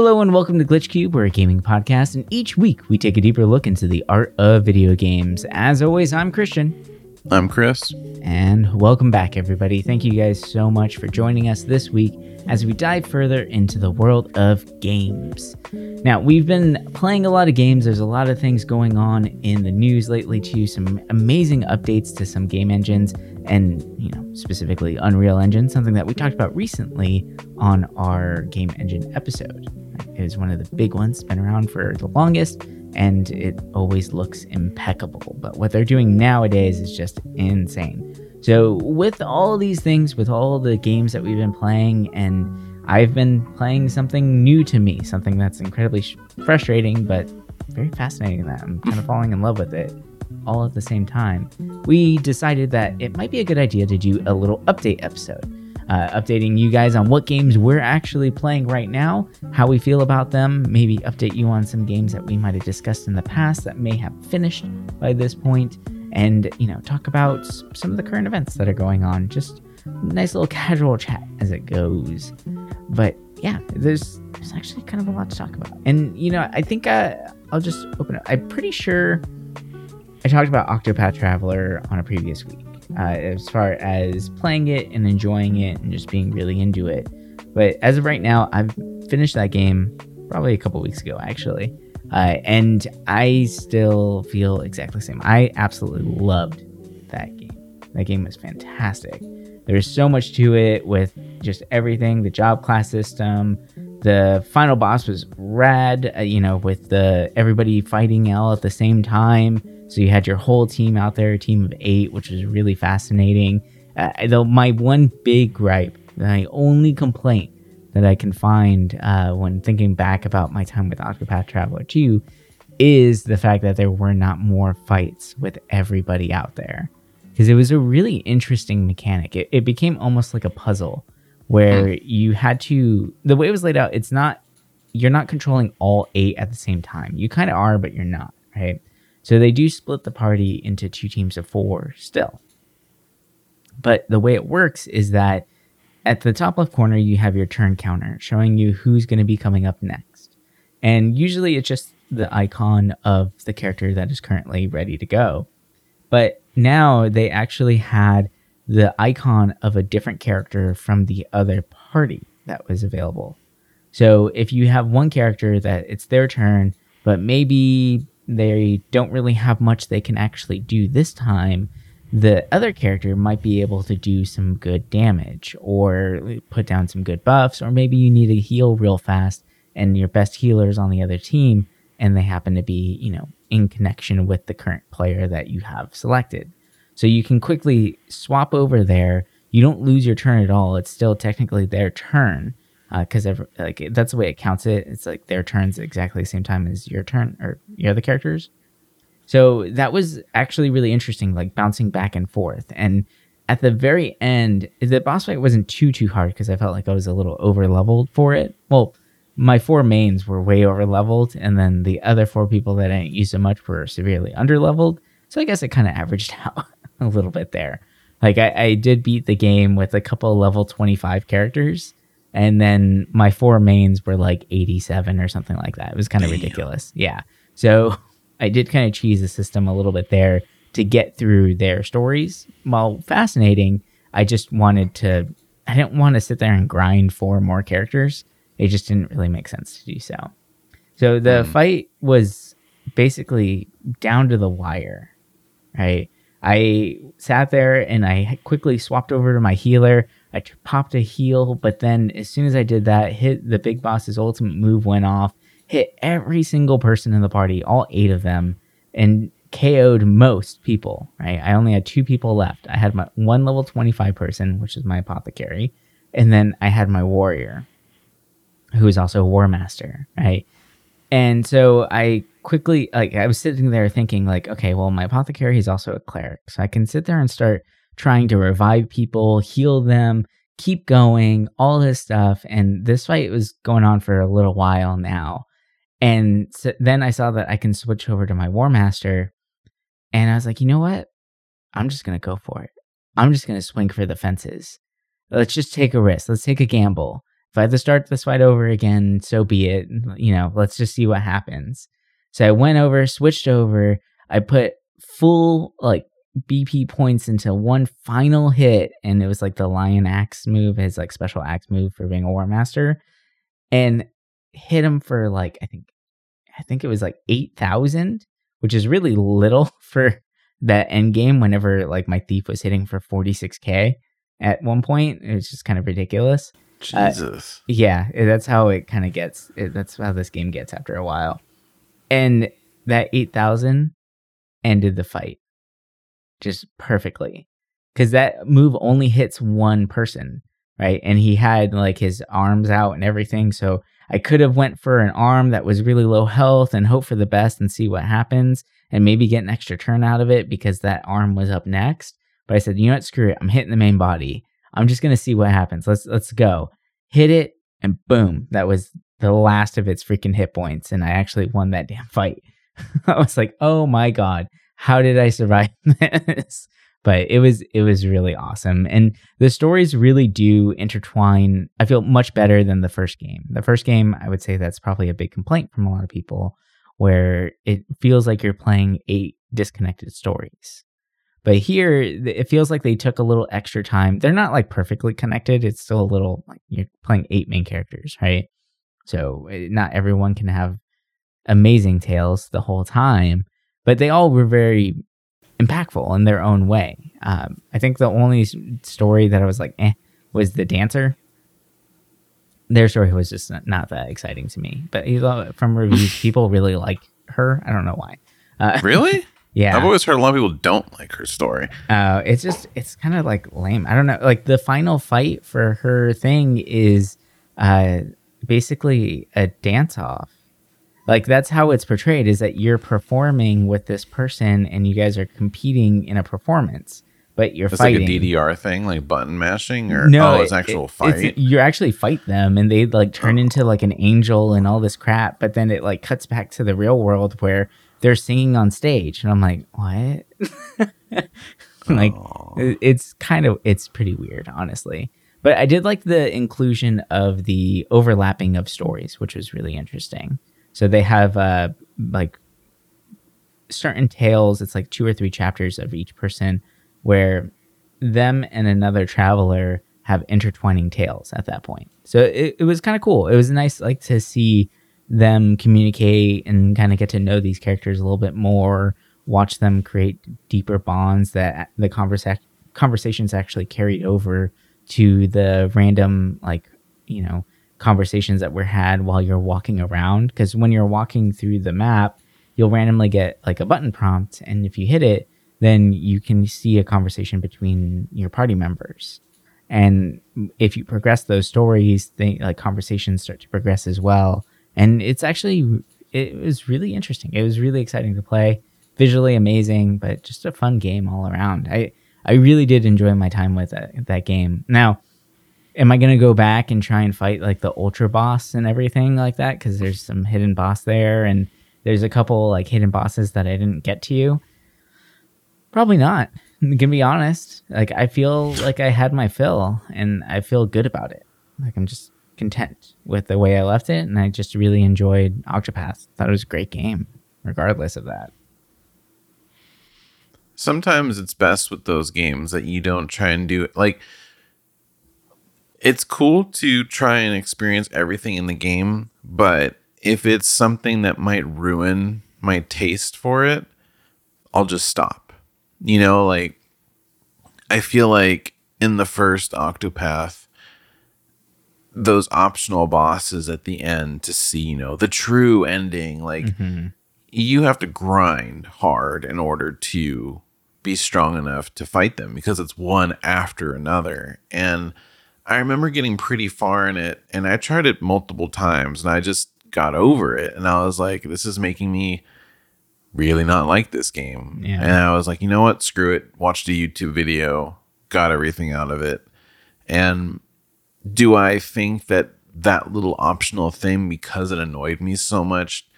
Hello and welcome to Glitch Cube, we're a gaming podcast, and each week we take a deeper look into the art of video games. As always, I'm Christian. I'm Chris. And welcome back, everybody. Thank you guys so much for joining us this week as we dive further into the world of games. Now, we've been playing a lot of games. There's a lot of things going on in the news lately, too. Some amazing updates to some game engines and, you know, specifically Unreal Engine, something that we talked about recently on our game engine episode. It is one of the big ones, it's been around for the longest, and it always looks impeccable. But what they're doing nowadays is just insane. So, with all these things, with all the games that we've been playing, and I've been playing something new to me, something that's incredibly sh- frustrating, but very fascinating that I'm kind of falling in love with it all at the same time, we decided that it might be a good idea to do a little update episode uh, updating you guys on what games we're actually playing right now, how we feel about them, maybe update you on some games that we might have discussed in the past that may have finished by this point, and you know, talk about some of the current events that are going on. Just nice little casual chat as it goes. But yeah, there's there's actually kind of a lot to talk about, and you know, I think uh, I'll just open it. I'm pretty sure I talked about Octopath Traveler on a previous week uh, as far as playing it and enjoying it and just being really into it. But as of right now, I've finished that game probably a couple weeks ago, actually. Uh, and I still feel exactly the same. I absolutely loved that game. That game was fantastic. There's so much to it with just everything the job class system. The final boss was rad, uh, you know, with the everybody fighting all at the same time so you had your whole team out there, a team of eight, which was really fascinating. Uh, though my one big gripe, my only complaint that I can find uh, when thinking back about my time with Octopath Traveler 2 is the fact that there were not more fights with everybody out there. Because it was a really interesting mechanic. It, it became almost like a puzzle where you had to, the way it was laid out, it's not, you're not controlling all eight at the same time. You kind of are, but you're not, right? So they do split the party into two teams of four still. But the way it works is that at the top left corner, you have your turn counter showing you who's going to be coming up next. And usually it's just the icon of the character that is currently ready to go. But now they actually had the icon of a different character from the other party that was available. So if you have one character that it's their turn, but maybe they don't really have much they can actually do this time, the other character might be able to do some good damage or put down some good buffs, or maybe you need to heal real fast and your best healer is on the other team and they happen to be, you know, in connection with the current player that you have selected. So you can quickly swap over there. You don't lose your turn at all. It's still technically their turn because uh, like that's the way it counts it. It's like their turns exactly the same time as your turn or your other characters. So that was actually really interesting, like bouncing back and forth. And at the very end, the boss fight wasn't too too hard because I felt like I was a little over leveled for it. Well, my four mains were way over leveled, and then the other four people that I didn't use so much were severely under leveled. So I guess it kind of averaged out a little bit there. Like I, I did beat the game with a couple level 25 characters and then my four mains were like 87 or something like that. It was kind of ridiculous. Yeah. So I did kind of cheese the system a little bit there to get through their stories. While fascinating, I just wanted to, I didn't want to sit there and grind for more characters. It just didn't really make sense to do so. So the mm. fight was basically down to the wire, right? I sat there and I quickly swapped over to my healer. I popped a heal, but then as soon as I did that, hit the big boss's ultimate move went off, hit every single person in the party, all eight of them, and KO'd most people, right? I only had two people left. I had my one level 25 person, which is my apothecary, and then I had my warrior, who is also a war master, right? And so I quickly like I was sitting there thinking like, okay, well my apothecary is also a cleric. So I can sit there and start trying to revive people, heal them, keep going, all this stuff. And this fight was going on for a little while now. And so then I saw that I can switch over to my War Master. And I was like, you know what? I'm just going to go for it. I'm just going to swing for the fences. Let's just take a risk. Let's take a gamble. If I have to start this fight over again, so be it. You know, let's just see what happens. So I went over, switched over. I put full like BP points into one final hit, and it was like the Lion Axe move, his like special axe move for being a War Master, and hit him for like I think I think it was like eight thousand, which is really little for that end game. Whenever like my thief was hitting for forty six k at one point, it was just kind of ridiculous. Jesus. Uh, yeah, that's how it kind of gets. It, that's how this game gets after a while, and that eight thousand ended the fight just perfectly. Because that move only hits one person right? And he had like his arms out and everything so i could have went for an arm that was really low health and hope for the best and see what happens and maybe get an extra turn out of it because that arm was up next but i said you know what? Screw it. I'm hitting the main body. I'm just going to see what happens. Let's let's go. Hit it and boom that was the last of its freaking hit points and i actually won that damn fight. I was like oh my god how did I survive this? But it was it was really awesome. And the stories really do intertwine. I feel much better than the first game. The first game, I would say that's probably a big complaint from a lot of people where it feels like you're playing eight disconnected stories. But here, it feels like they took a little extra time. They're not like perfectly connected. It's still a little like you're playing eight main characters, right? So eh, not everyone can have amazing tales the whole time but they all were very impactful in their own way. Um, I think the only story that I was like, eh, was the dancer. Their story was just not, that exciting to me. But from reviews, people really like her. I don't know why. Uh, really? Yeah, I've always heard a lot of people don't like her story. Uh, it's just it's kind of like lame. I don't know. Like the final fight for her thing is uh, basically a dance off like that's how it's portrayed is that you're performing with this person and you guys are competing in a performance but you're fighting. it's fighting like a DDR thing like button mashing or no oh, it's actual it, fight it's, you actually fight them and they like turn oh. into like an angel and all this crap but then it like cuts back to the real world where they're singing on stage and I'm like what like oh. it's kind of it's pretty weird honestly but I did like the inclusion of the overlapping of stories which was really interesting so they have uh, like certain tales. It's like two or three chapters of each person where them and another traveler have intertwining tales at that point. So it, it was kind of cool. It was nice like to see them communicate and kind of get to know these characters a little bit more, watch them create deeper bonds that the conversa- conversations actually carried over to the random like, you know, conversations that were had while you're walking around. Because when you're walking through the map, you'll randomly get like a button prompt, and if you hit it, then you can see a conversation between your party members. And if you progress those stories, they, like conversations start to progress as well. And it's actually it was really interesting. It was really exciting to play, visually amazing, but just a fun game all around. I I really did enjoy my time with that, that game. Now, am I gonna go back and try and fight like the ultra boss and everything like that? Because there's some hidden boss there, and there's a couple like hidden bosses that I didn't get to. You probably not. I'm gonna be honest. Like I feel like I had my fill, and I feel good about it. Like I'm just content with the way I left it, and I just really enjoyed Octopath. Thought it was a great game, regardless of that. Sometimes it's best with those games that you don't try and do like it's cool to try and experience everything in the game, but if it's something that might ruin my taste for it, I'll just stop. You know, like I feel like in the first Octopath, those optional bosses at the end to see, you know, the true ending, like mm-hmm. you have to grind hard in order to be strong enough to fight them because it's one after another. And I remember getting pretty far in it and I tried it multiple times and I just got over it. And I was like, this is making me really not like this game. Yeah. And I was like, you know what? Screw it. Watched a YouTube video, got everything out of it. And do I think that that little optional thing, because it annoyed me so much,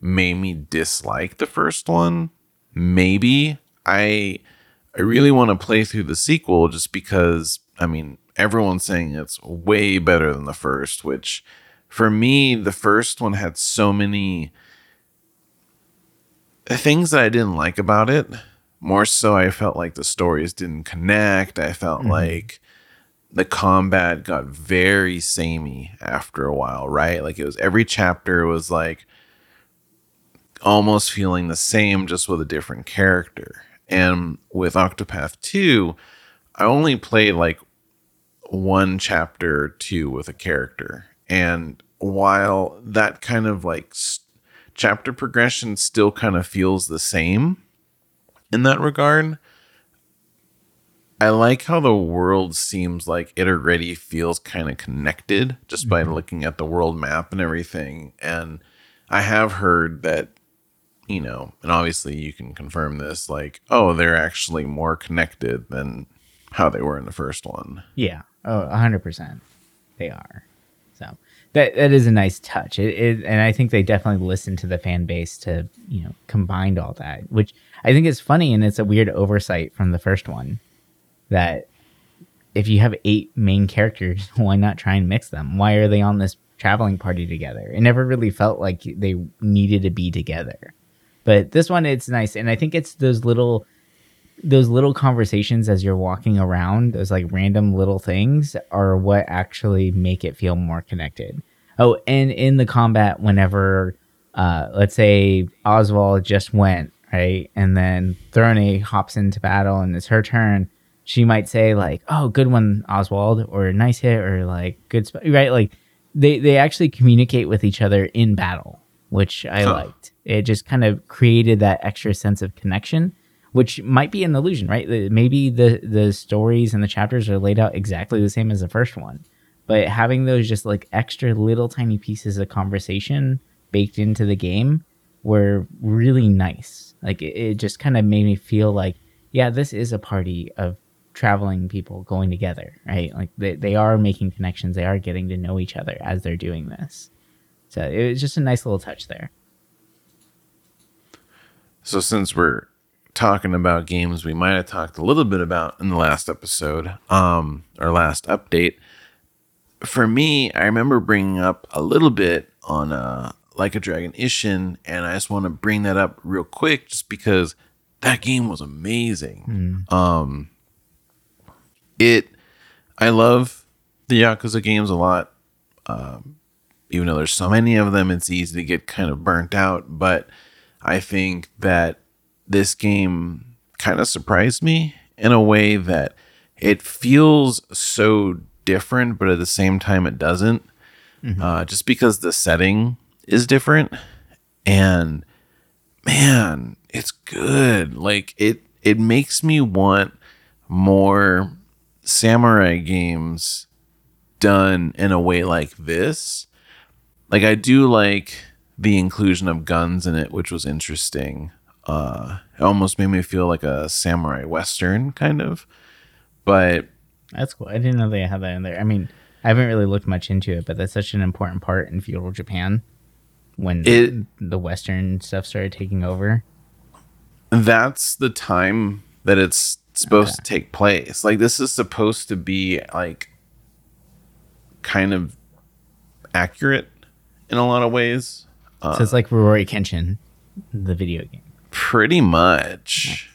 made me dislike the first one? Maybe. I I really want to play through the sequel just because I mean everyone's saying it's way better than the first, which for me the first one had so many things that I didn't like about it. More so, I felt like the stories didn't connect. I felt mm-hmm. like the combat got very samey after a while, right? Like it was every chapter was like almost feeling the same, just with a different character. And with Octopath 2, I only played like one chapter or two with a character. And while that kind of like chapter progression still kind of feels the same in that regard. I like how the world seems like it already feels kind of connected just mm-hmm. by looking at the world map and everything. And I have heard that, you know, and obviously you can confirm this, like, oh, they're actually more connected than how they were in the first one. Yeah. Oh, 100%. They are. So that that is a nice touch. It, it, and I think they definitely listened to the fan base to you know combined all that, which I think is funny and it's a weird oversight from the first one that if you have eight main characters, why not try and mix them? Why are they on this traveling party together? It never really felt like they needed to be together. But this one, it's nice, and I think it's those little those little conversations as you're walking around, those like random little things are what actually make it feel more connected. Oh, and in the combat, whenever, uh, let's say Oswald just went, right? And then Throné hops into battle and it's her turn. She might say, like, oh, good one, Oswald, or nice hit, or like, good, sp-, right? Like, they, they actually communicate with each other in battle, which I huh. liked. It just kind of created that extra sense of connection which might be an illusion, right? Maybe the the stories and the chapters are laid out exactly the same as the first one, but having those just like extra little tiny pieces of conversation baked into the game were really nice. Like it, it just kind of made me feel like, yeah, this is a party of traveling people going together, right? Like they, they are making connections, they are getting to know each other as they're doing this. So it was just a nice little touch there. So since we're talking about games we might have talked a little bit about in the last episode, um, or last update. For me, I remember bringing up a little bit on uh, Like a Dragon Ishin, and I just want to bring that up real quick just because that game was amazing. Mm. Um, it, I love the Yakuza games a lot. Um, even though there's so many of them, it's easy to get kind of burnt out. But I think that this game kind of surprised me in a way that it feels so different, but at the same time, it doesn't. Mm-hmm. Uh, just because the setting is different. And man, it's good. Like it, it makes me want more samurai games done in a way like this. Like I do like the inclusion of guns in it, which was interesting uh, it almost made me feel like a samurai western kind of. But that's cool. I didn't know they had that in there. I mean, I haven't really looked much into it, but that's such an important part in feudal Japan when it, the western stuff started taking over. That's the time that it's supposed okay. to take place. Like this is supposed to be like kind of accurate in a lot of ways. Uh, so it's like Rurouni Kenshin, the video game. Pretty much.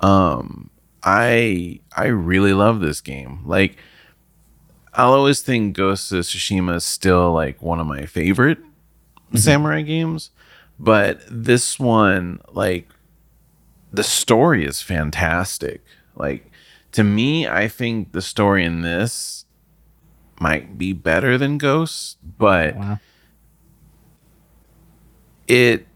Um I I really love this game. Like I'll always think Ghost of Tsushima is still like one of my favorite mm-hmm. samurai games, but this one like the story is fantastic. Like to me, I think the story in this might be better than Ghost, but wow. it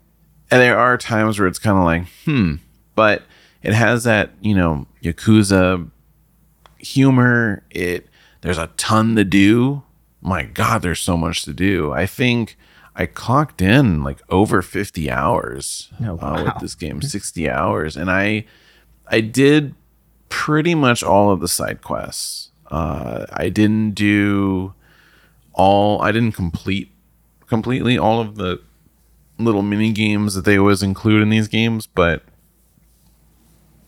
and there are times where it's kind of like, hmm, but it has that, you know, Yakuza humor. It there's a ton to do. My God, there's so much to do. I think I clocked in like over 50 hours oh, wow. uh, with this game, 60 hours, and I I did pretty much all of the side quests. Uh, I didn't do all. I didn't complete completely all of the little mini games that they always include in these games, but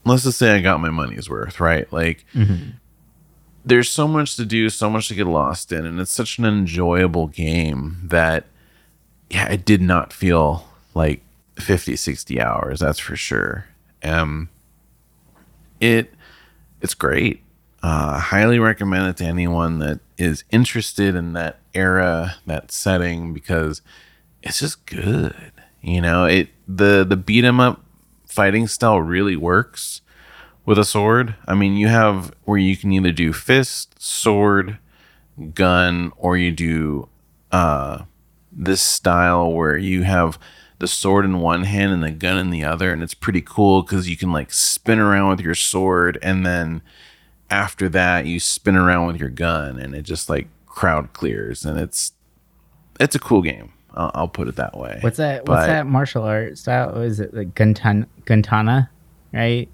let's just say I got my money's worth, right? Like there's so much to do, so much to get lost in, and it's such an enjoyable game that yeah, it did not feel like 50, 60 hours, that's for sure. Um it it's great. Uh highly recommend it to anyone that is interested in that era, that setting because it's just good. You know, it the the beat 'em up fighting style really works with a sword. I mean, you have where you can either do fist, sword, gun, or you do uh, this style where you have the sword in one hand and the gun in the other, and it's pretty cool because you can like spin around with your sword, and then after that you spin around with your gun, and it just like crowd clears, and it's it's a cool game. I'll, I'll put it that way. What's that? What's that martial art style? Is it like Guntan Gun Kata, right?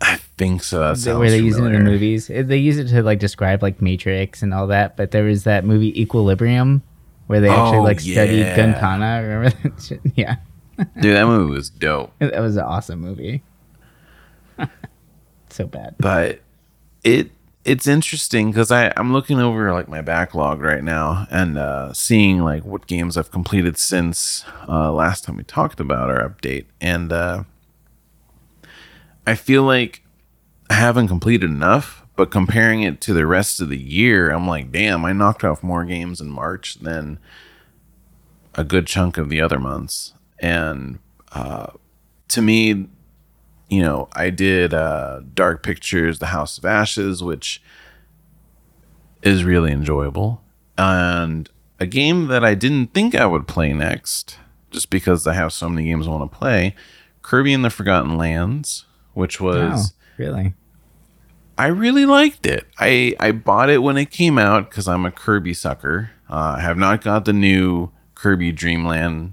I think so. That sounds Where they use it in the movies. They use it to like describe like Matrix and all that. But there was that movie Equilibrium where they actually Oh, like studied yeah. Gun Kata. Remember that shit? Yeah, Dude, that movie was dope. that was an awesome movie. so bad. but it it's interesting because I I'm looking over like my backlog right now and uh, seeing like what games I've completed since uh, last time we talked about our update, and uh, I feel like I haven't completed enough. But comparing it to the rest of the year, I'm like, damn, I knocked off more games in March than a good chunk of the other months, and uh, to me, you know, I did uh, Dark Pictures, The House of Ashes, which is really enjoyable. And a game that I didn't think I would play next, just because I have so many games I want to play Kirby and the Forgotten Lands, which Oh, was. really? I really liked it. I I bought it when it came out because I'm a Kirby sucker. Uh, I have not got the new Kirby Dreamland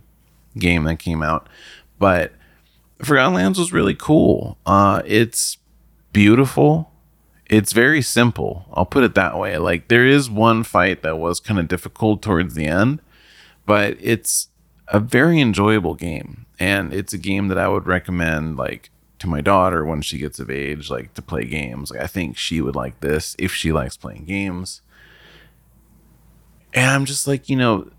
game that came out, but Forgotten Lands was really cool. Uh, it's beautiful. It's very simple. I'll put it that way. Like there is one fight that was kind of difficult towards the end, but it's a very enjoyable game, and it's a game that I would recommend like to my daughter when she gets of age, like to play games. Like I think she would like this if she likes playing games. And I'm just like, you know,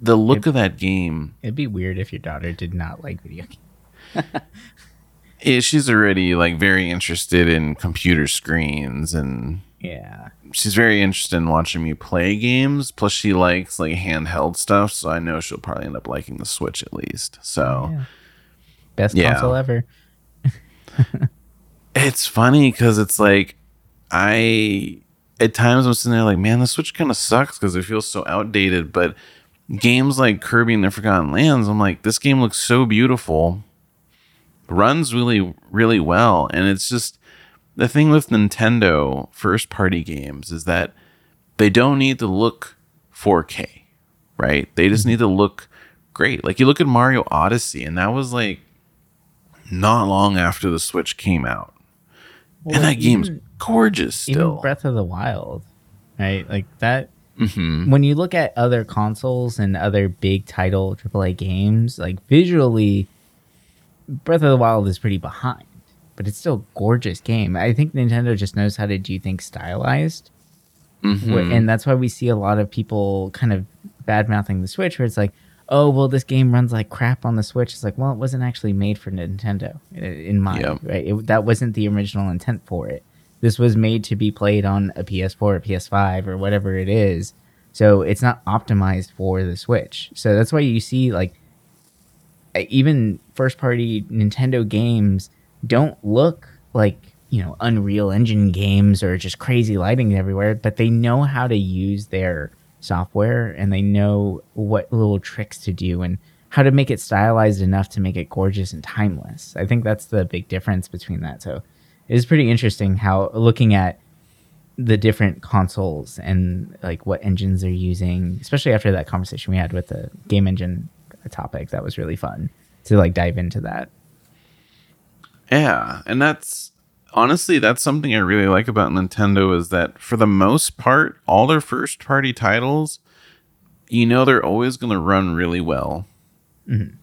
the look of that game It'd be weird if your daughter did not like video games. is she's already like very interested in computer screens and Yeah. she's very interested in watching me play games. Plus, she likes like handheld stuff, so I know she'll probably end up liking the Switch at least. So Yeah. Best Yeah. console ever. it's funny because it's like I at times I'm sitting there like, man, the Switch kind of sucks because it feels so outdated. But games like Kirby and the Forgotten Lands, I'm like, this game looks so beautiful, runs really, really well, and it's just the thing with Nintendo first party games is that they don't need to look 4K, right? They just need to look great. Like you look at Mario Odyssey, and that was like not long after the Switch came out. and that game's gorgeous still. Even Breath of the Wild, right? Like that. Mhm. When you look at other consoles and other big title AAA games, like visually, Breath of the Wild is pretty behind, but it's still a gorgeous game. I think Nintendo just knows how to do things stylized. Mhm. And that's why we see a lot of people kind of bad mouthing the Switch, where it's like, oh, well, this game runs like crap on the Switch. It's like, well, it wasn't actually made for Nintendo in mind, Yep. right? It, that wasn't the original intent for it. This was made to be played on a PS4 or PS5 or whatever it is. So it's not optimized for the Switch. So that's why you see like even first party Nintendo games don't look like, you know, Unreal Engine games or just crazy lighting everywhere, but they know how to use their software and they know what little tricks to do and how to make it stylized enough to make it gorgeous and timeless. I think that's the big difference between that. So it's pretty interesting how looking at the different consoles and like what engines they're using, especially after that conversation we had with the game engine topic. That was really fun to like dive into that. Yeah, and that's honestly that's something I really like about Nintendo is that for the most part, all their first party titles, you know, they're always going to run really well. Mm-hmm.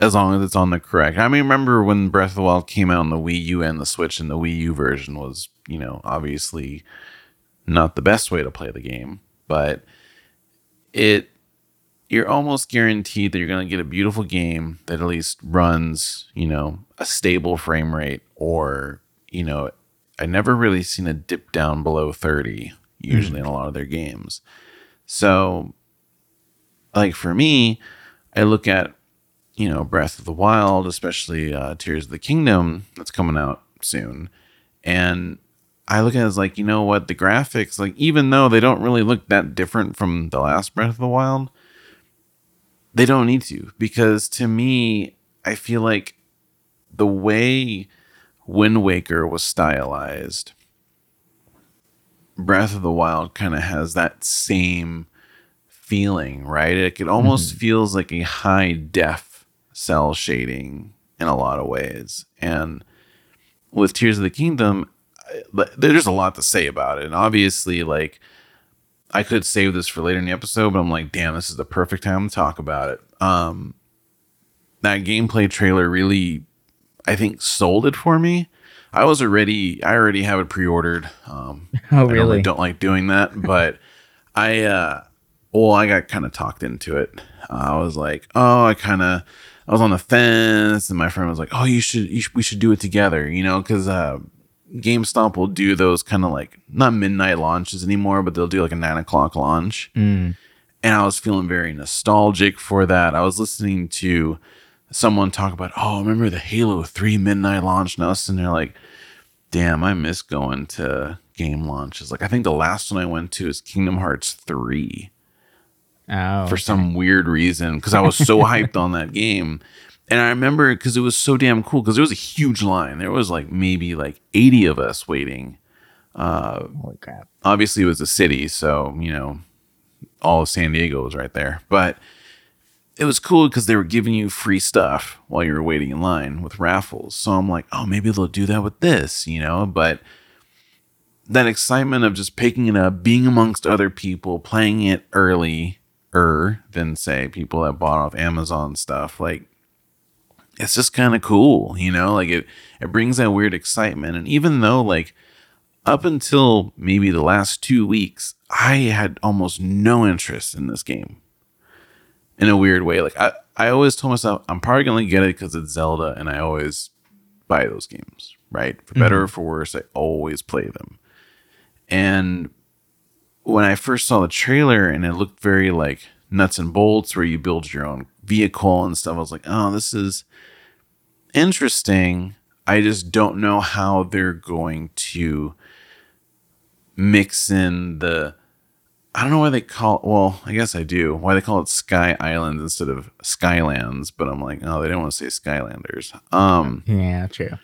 as long as it's on the correct. I mean, remember when Breath of the Wild came out on the Wii U and the Switch, and the Wii U version was, you know, obviously not the best way to play the game, but it you're almost guaranteed that you're going to get a beautiful game that at least runs, you know, a stable frame rate or, you know, I never really seen a dip down below 30 usually mm-hmm. in a lot of their games. So like for me, I look at you know Breath of the Wild, especially uh, Tears of the Kingdom that's coming out soon, and I look at it as like you know what the graphics like even though they don't really look that different from the last Breath of the Wild, they don't need to because to me I feel like the way Wind Waker was stylized, Breath of the Wild kind of has that same feeling, right? It, it almost mm-hmm. feels like a high def cell shading in a lot of ways. And with Tears of the Kingdom, there's a lot to say about it. And obviously, like, I could save this for later in the episode, but I'm like, damn, this is the perfect time to talk about it. Um, that gameplay trailer really, I think, sold it for me. I was already, I already have it pre-ordered. Um, oh, really? I really don't like doing that, but I, uh, well, I got kind of talked into it. Uh, I was like, oh, I kind of, I was on the fence, and my friend was like, oh, you should, you should we should do it together, you know, because uh, GameStop will do those kind of like not midnight launches anymore, but they'll do like a nine o'clock launch. Mm. And I was feeling very nostalgic for that. I was listening to someone talk about, oh, remember the Halo 3 midnight launch? And I was sitting there like, damn, I miss going to game launches. Like, I think the last one I went to is Kingdom Hearts 3 oh, for okay. some weird reason because I was so hyped on that game. And I remember because it was so damn cool because there was a huge line. There was like maybe like 80 of us waiting. Uh, Holy crap. Obviously, it was a city. So, you know, all of San Diego was right there. But it was cool because they were giving you free stuff while you were waiting in line with raffles. So I'm like, oh, maybe they'll do that with this, you know? But that excitement of just picking it up, being amongst other people, playing it early, er than say people that bought off Amazon stuff. Like it's just kind of cool, you know? Like it it brings that weird excitement. And even though like up until maybe the last 2 weeks, I had almost no interest in this game. In a weird way. Like I I always told myself I'm probably going to get it cuz it's Zelda and I always buy those games, right? For better mm-hmm. or for worse, I always play them. And when I first saw the trailer and it looked very like nuts and bolts where you build your own vehicle and stuff, I was like, oh, this is interesting. I just don't know how they're going to mix in the I don't know why they call it, well, I guess I do. Why they call it Sky Islands instead of Skylands, but I'm like, oh, they don't want to say Skylanders. Um Yeah, true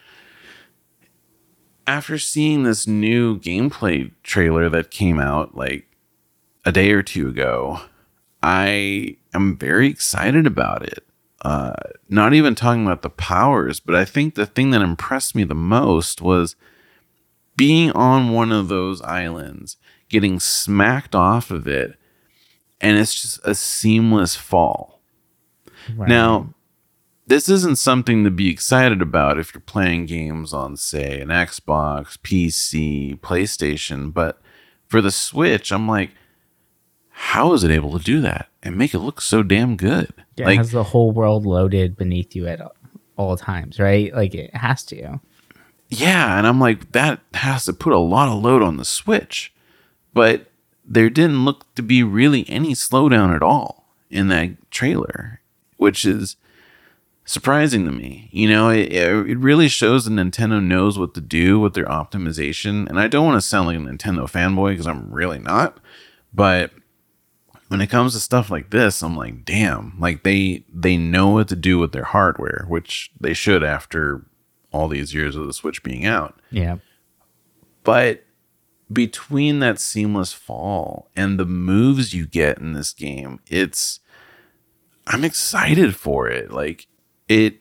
after seeing this new gameplay trailer that came out like a day or two ago, I am very excited about it. Uh, not even talking about the powers, but I think the thing that impressed me the most was being on one of those islands, getting smacked off of it, and it's just a seamless fall. Right. Now, this isn't something to be excited about if you're playing games on, say, an Xbox, PC, PlayStation. But for the Switch, I'm like, how is it able to do that and make it look so damn good? Yeah, like, it has the whole world loaded beneath you at all times, right? Like it has to. Yeah, and I'm like, that has to put a lot of load on the Switch. But there didn't look to be really any slowdown at all in that trailer, which is surprising to me. You know, it, it really shows that Nintendo knows what to do with their optimization. And I don't want to sound like a Nintendo fanboy because I'm really not. But when it comes to stuff like this, I'm like, damn, like they they know what to do with their hardware, which they should after all these years of the Switch being out. Yeah. But between that seamless fall and the moves you get in this game, it's I'm excited for it. Like it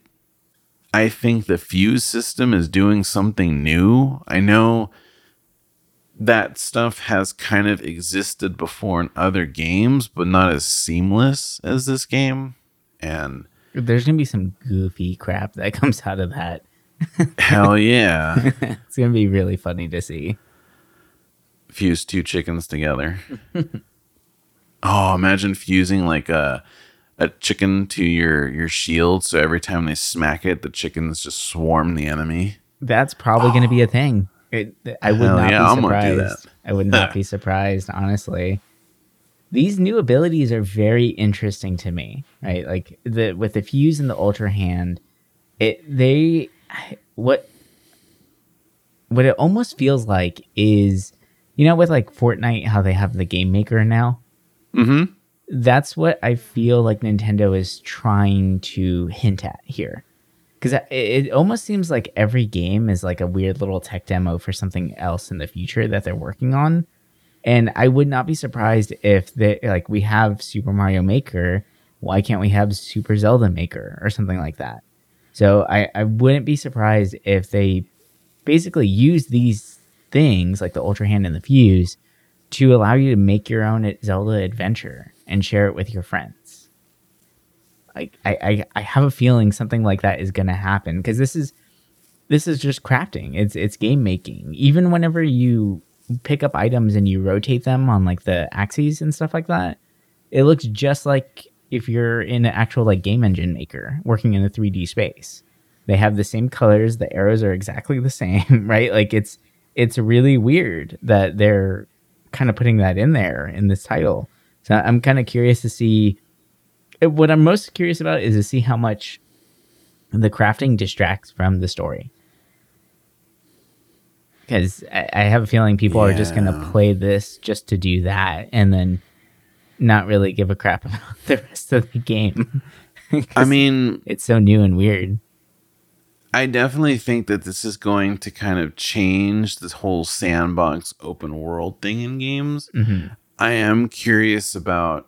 I think the fuse system is doing something new. I know that stuff has kind of existed before in other games, but not as seamless as this game. And There's gonna be some goofy crap that comes out of that. Hell yeah. it's gonna be really funny to see. Fuse two chickens together. oh, imagine fusing like a a chicken to your your shield so every time they smack it the chickens just swarm the enemy. That's probably going to be a thing. It, I would Hell not yeah, be surprised. I would not be surprised, honestly. These new abilities are very interesting to me, right? Like the with the fuse and the ultra hand, it they what what it almost feels like is you know with like Fortnite how they have the game maker now. Mm-hmm. That's what I feel like Nintendo is trying to hint at here because it, it almost seems like every game is like a weird little tech demo for something else in the future that they're working on. And i would not be surprised if they like we have super mario maker. Why can't we have super zelda maker or something like that? So i i wouldn't be surprised if they basically use these things like the ultra hand and the fuse to allow you to make your own zelda adventure and share it with your friends I, I, I have a feeling something like that is going to happen because this is this is just crafting. It's it's game making. Even whenever you pick up items and you rotate them on like the axes and stuff like that, it looks just like if you're in an actual like game engine maker working in a 3D space. They have the same colors, the arrows are exactly the same, right? Like it's it's really weird that they're kind of putting that in there in this title. So I'm kind of curious to see what I'm most curious about is to see how much the crafting distracts from the story. Because I, I have a feeling people are just going to play this just to do that and then not really give a crap about the rest of the game. I mean, it's so new and weird. I definitely think that this is going to kind of change this whole sandbox open world thing in games. Mhm. I am curious about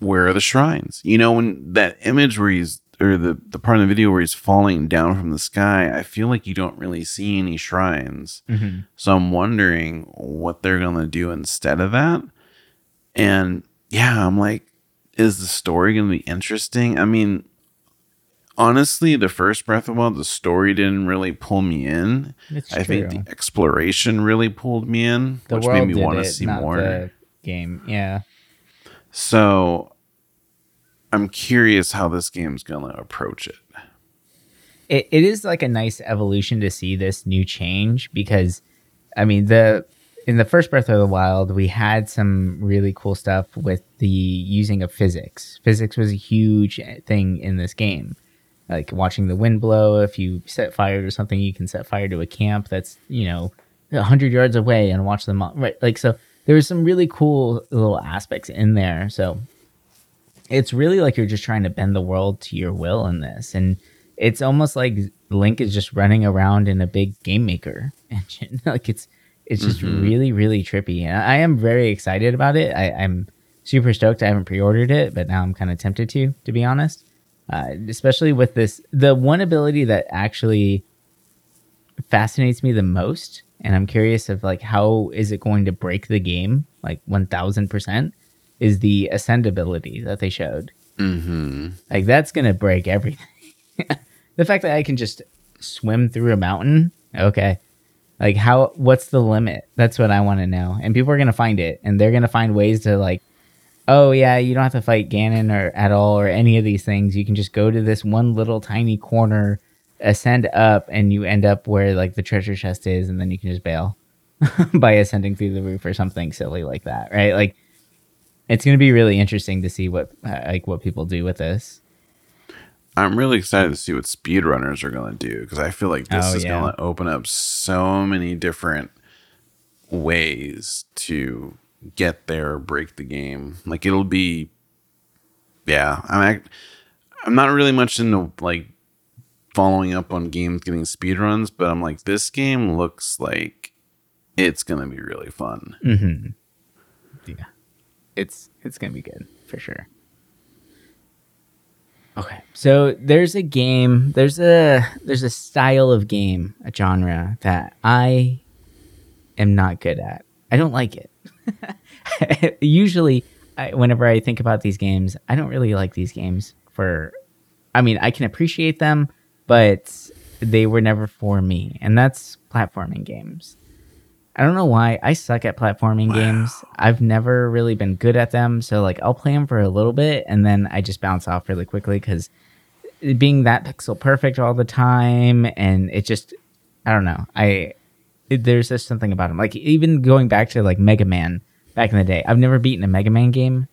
where are the shrines? You know, when that image where he's or the, the part of the video where he's falling down from the sky, I feel like you don't really see any shrines. Mhm. So I'm wondering what they're gonna do instead of that. And yeah, I'm like, is the story gonna be interesting? I mean, honestly, the first Breath of the Wild, the story didn't really pull me in. It's I think the exploration really pulled me in, The which world made me want to see not more. the game. Yeah. So I'm curious how this game's gonna approach it. it, it is like a nice evolution to see this new change because i mean the in the first breath of the wild we had some really cool stuff with the using of physics. Physics was a huge thing in this game. Like watching the wind blow if you set fire to something you can set fire to a camp that's you know 100 yards away and watch them all, right like so there was some really cool little aspects in there. So it's really like you're just trying to bend the world to your will in this. And it's almost like link is just running around in a big game maker engine. Like it's it's just Mhm. really really trippy. And i am very excited about it. I, i'm super stoked. I haven't pre-ordered it but now i'm kind of tempted to to be honest. Uh, especially with this the one ability that actually fascinates me the most and i'm curious of like how is it going to break the game like 1000% is the ascendability that they showed Mm-hmm. like that's gonna break everything. the fact that I can just swim through a mountain, okay. Like how? What's the limit? That's what I want to know. And people are gonna find it, and they're gonna find ways to like, oh yeah, you don't have to fight Ganon or at all or any of these things. You can just go to this one little tiny corner, ascend up, and you end up where like the treasure chest is, and then you can just bail by ascending through the roof or something silly like that, right? Like it's going to be really interesting to see what uh, like what people do with this. I'm really excited to see what speedrunners are going to do because I feel like this Oh, is yeah. going to open up so many different ways to get there, break the game. Like it'll be, yeah. I'm act- I'm not really much into like following up on games getting speedruns, but I'm like this game looks like it's going to be really fun. Mm-hmm. Yeah, it's it's gonna be good for sure. Okay, so there's a game, there's a there's a style of game, a genre that I am not good at. I don't like it. Usually, I, whenever I think about these games, I don't really like these games for I mean, I can appreciate them, but they were never for me. And that's platforming games. I don't know why I suck at platforming wow. games. I've never really been good at them. So like I'll play them for a little bit and then I just bounce off really quickly cuz being that pixel perfect all the time and it just I don't know. I it, there's just something about them. Like even going back to like Mega Man back in the day. I've never beaten a Mega Man game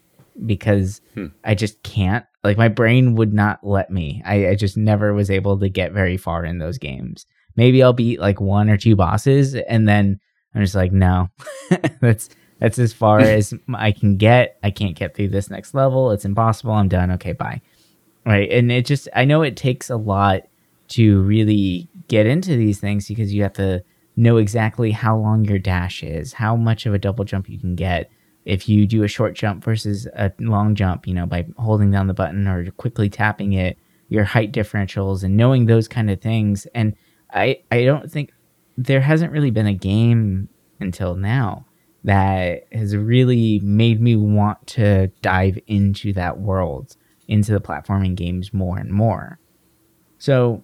because hmm. I just can't. Like my brain would not let me. I, I just never was able to get very far in those games. Maybe I'll beat like one or two bosses and then I'm just like, no. that's that's as far as I can get. I can't get through this next level. It's impossible. I'm done. Okay, bye. Right. And it just I know it takes a lot to really get into these things because you have to know exactly how long your dash is, how much of a double jump you can get. If you do a short jump versus a long jump, you know, by holding down the button or quickly tapping it, your height differentials and knowing those kind of things. And I, I don't think there hasn't really been a game until now that has really made me want to dive into that world, into the platforming games more and more. So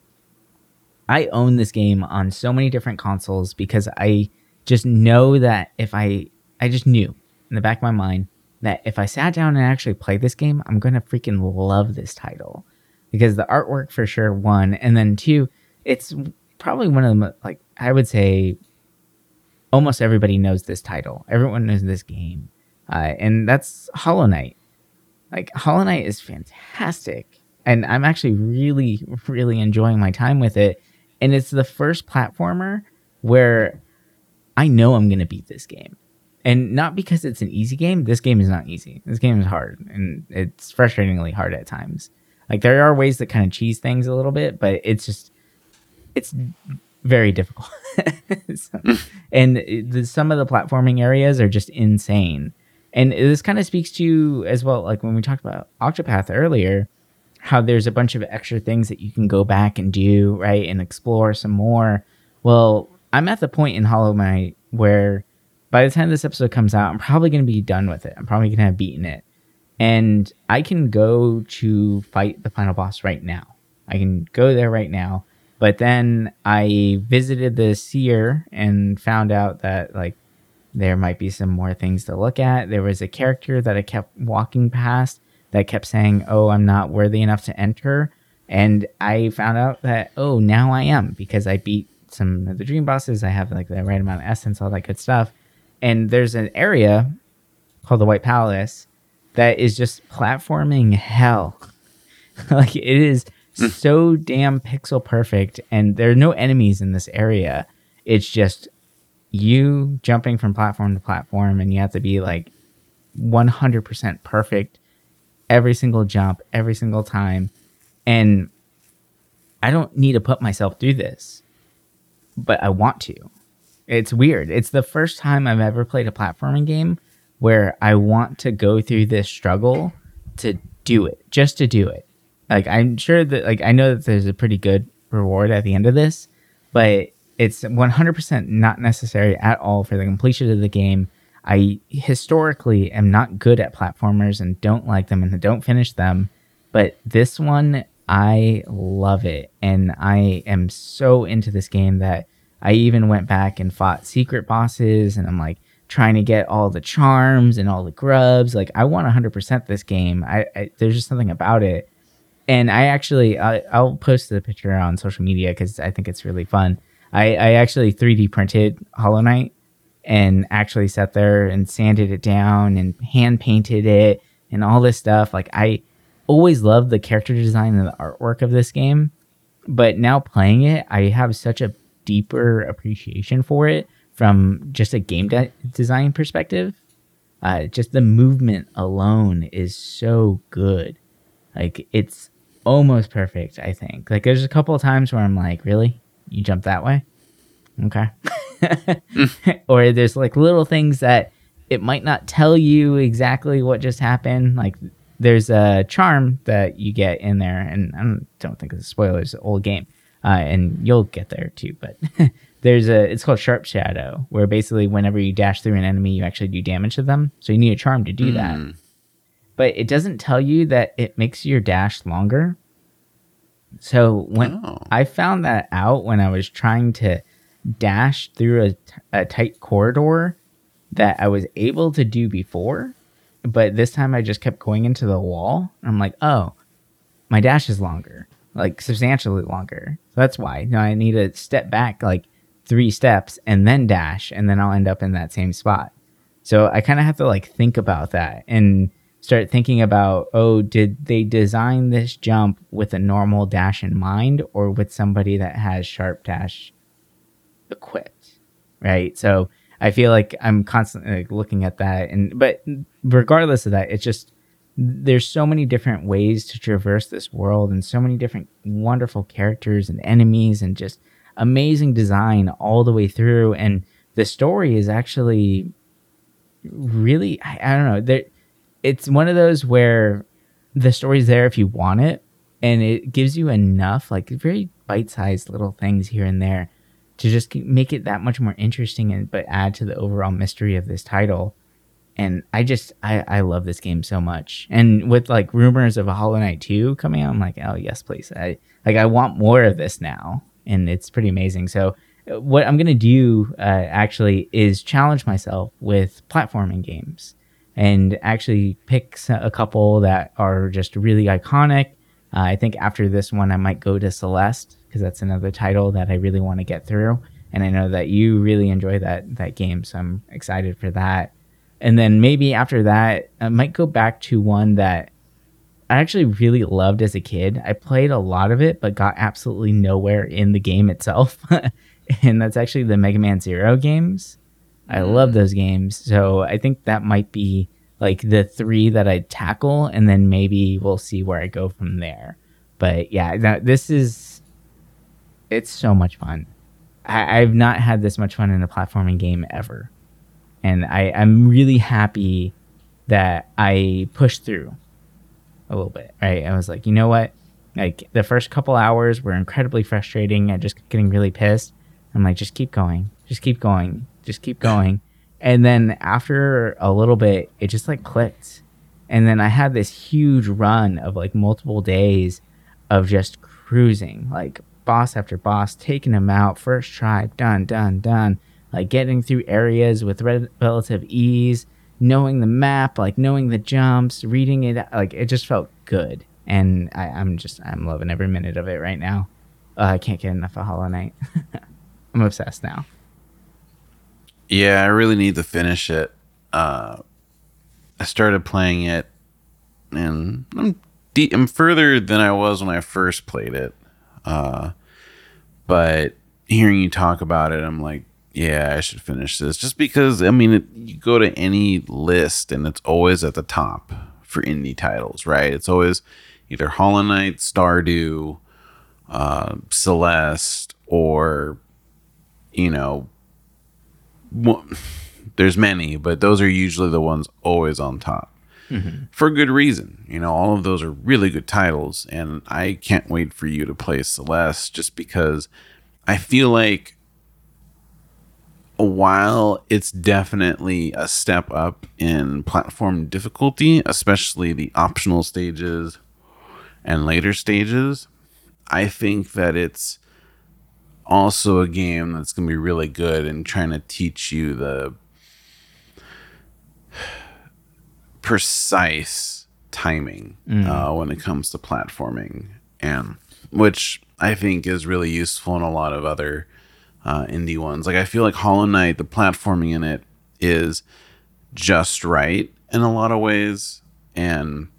I own this game on so many different consoles because I just know that if I I just knew in the back of my mind that if I sat down and actually played this game, I'm gonna freaking love this title because the artwork for sure one, and then two, it's probably one of the like I would say almost everybody knows this title. Everyone knows this game, uh, and that's Hollow Knight. Like Hollow Knight is fantastic, and I'm actually really really enjoying my time with it and it's the first platformer where I know I'm going to beat this game. And not because it's an easy game. This game is not easy. This game is hard and it's frustratingly hard at times. Like there are ways that kind of cheese things a little bit, but it's just it's very difficult. so, and the, some of the platforming areas are just insane. And this kind of speaks to as well like when we talked about Octopath earlier, how there's a bunch of extra things that you can go back and do, right, and explore some more. Well, I'm at the point in Hollow Knight where by the time this episode comes out, I'm probably going to be done with it. I'm probably going to have beaten it. And I can go to fight the final boss right now. I can go there right now. But then I visited the seer and found out that, like, there might be some more things to look at. There was a character that I kept walking past that kept saying, "Oh, I'm not worthy enough to enter," and I found out that oh, now I am because I beat some of the dream bosses. I have like the right amount of essence, all that good stuff. And there's an area called the White Palace that is just platforming hell. like it is hmm. so damn pixel perfect, and there are no enemies in this area. It's just you jumping from platform to platform, and you have to be like 100% perfect every single jump, every single time. And I don't need to put myself through this, but I want to. It's weird. It's the first time I've ever played a platforming game where I want to go through this struggle to do it, just to do it. Like I'm sure that like I know that there's a pretty good reward at the end of this, but it's 100% not necessary at all for the completion of the game I historically am not good at platformers and don't like them and don't finish them. But this one, I love it. And I am so into this game that I even went back and fought secret bosses and I'm like trying to get all the charms and all the grubs. Like I want 100% this game. I, I there's just something about it. And I actually I, will post the picture on social media because I think it's really fun. I, I actually 3D printed Hollow Knight and actually sat there and sanded it down and hand painted it and all this stuff. Like I always loved the character design and the artwork of this game, but now playing it, I have such a deeper appreciation for it from just a game de- design perspective. Uh, just the movement alone is so good. Like it's almost perfect. I think. Like there's a couple of times where I'm like, really, you jump that way? Okay. or there's like little things that it might not tell you exactly what just happened. Like there's a charm that you get in there, and I don't think it's a spoiler. It's an old game, uh, and you'll get there too. But there's a it's called Sharp Shadow, where basically whenever you dash through an enemy, you actually do damage to them. So you need a charm to do mm. that. But it doesn't tell you that it makes your dash longer. So when Oh. I found that out when I was trying to dash through a, a tight corridor that I was able to do before, but this time I just kept going into the wall. I'm like, oh, my dash is longer, like substantially longer. So that's why. Now I need to step back like three steps and then dash, and then I'll end up in that same spot. So I kind of have to like think about that and start thinking about, oh, did they design this jump with a normal dash in mind or with somebody that has sharp dash equipped? Right. So I feel like I'm constantly like, looking at that and but regardless of that, it's just there's so many different ways to traverse this world and so many different wonderful characters and enemies and just amazing design all the way through and the story is actually really I, I don't know there it's one of those where the story's there if you want it and it gives you enough like very bite-sized little things here and there to just make it that much more interesting and but add to the overall mystery of this title. And i just i i love this game so much. And with like rumors of a hollow knight 2 coming out i'm like oh yes please. I like i want more of this now. And it's pretty amazing. So uh, what i'm gonna do uh, actually is challenge myself with platforming games and actually pick a couple that are just really iconic. Uh, I think after this one, I might go to Celeste because that's another title that I really want to get through, and I know that you really enjoy that that game, so I'm excited for that. And then maybe after that, I might go back to one that I actually really loved as a kid. I played a lot of it, but got absolutely nowhere in the game itself, and that's actually the Mega Man Zero games. I love those games. So I think that might be like the three that I tackle, and then maybe we'll see where I go from there. But yeah, that, this is it's so much fun. I, I've not had this much fun in a platforming game ever, and I, I'm really happy that I pushed through a little bit. Right, I was like, you know what? Like the first couple hours were incredibly frustrating. I just getting really pissed. I'm like, just keep going, just keep going, just keep going. And then after a little bit, it just like clicked. And then I had this huge run of like multiple days of just cruising, like boss after boss, taking them out, first try, done, done, done. Like getting through areas with re- relative ease, knowing the map, like knowing the jumps, reading it, like it just felt good. And I, I'm just, I'm loving every minute of it right now. Uh, I can't get enough of Hollow Knight. I'm obsessed now. Yeah, I really need to finish it. Uh, I started playing it, and I'm de- I'm further than I was when I first played it. Uh, but hearing you talk about it, I'm like, yeah, I should finish this. Just because, I mean, it, you go to any list, and it's always at the top for indie titles, right? It's always either Hollow Knight, Stardew, uh, Celeste, or you know there's many, but those are usually the ones always on top mm-hmm. for good reason. You know, all of those are really good titles, and I can't wait for you to play Celeste just because I feel like while it's definitely a step up in platform difficulty, especially the optional stages and later stages, I think that it's also a game that's going to be really good in trying to teach you the precise timing uh, when it comes to platforming, and which I think is really useful in a lot of other uh, indie ones. Like I feel like Hollow Knight, the platforming in it is just right in a lot of ways, and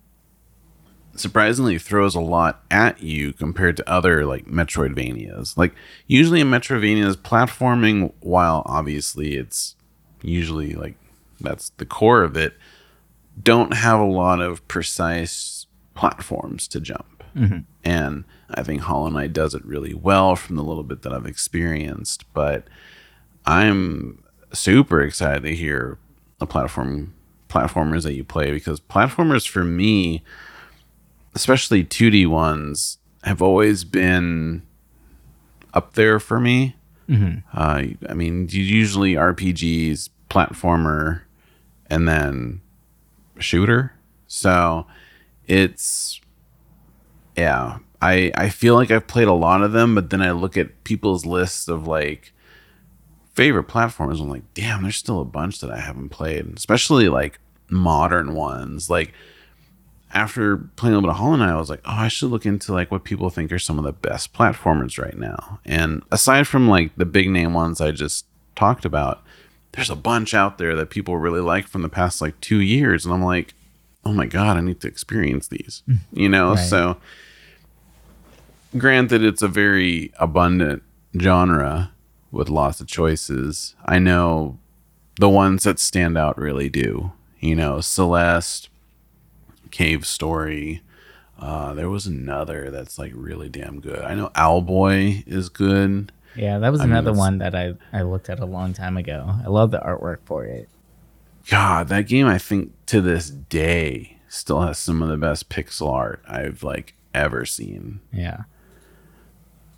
surprisingly throws a lot at you compared to other like Metroidvanias. Like usually in Metroidvanias, platforming, while obviously it's usually like that's the core of it, don't have a lot of precise platforms to jump. Mm-hmm. And I think Hollow Knight does it really well from the little bit that I've experienced. But I'm super excited to hear the platform platformers that you play because platformers for me especially 2D ones, have always been up there for me. Uh, I mean, usually RPGs, platformer, and then shooter. So it's, yeah, I I feel like I've played a lot of them, but then I look at people's lists of like favorite platformers. I'm like, damn, there's still a bunch that I haven't played, especially like modern ones. Like after playing a little bit of Hollow Knight, I was like, oh, I should look into like what people think are some of the best platformers right now. And aside from like the big name ones I just talked about, there's a bunch out there that people really like from the past like two years. And I'm like, oh my God, I need to experience these, mm. you know? Right. So, granted, it's a very abundant genre with lots of choices. I know the ones that stand out really do. You know, Celeste, Cave Story. Uh, there was another that's like really damn good. I know Owlboy is good. Yeah, that was I another that's- one that I, I looked at a long time ago. I love the artwork for it. God, that game I think to this day still has some of the best pixel art I've like ever seen. Yeah.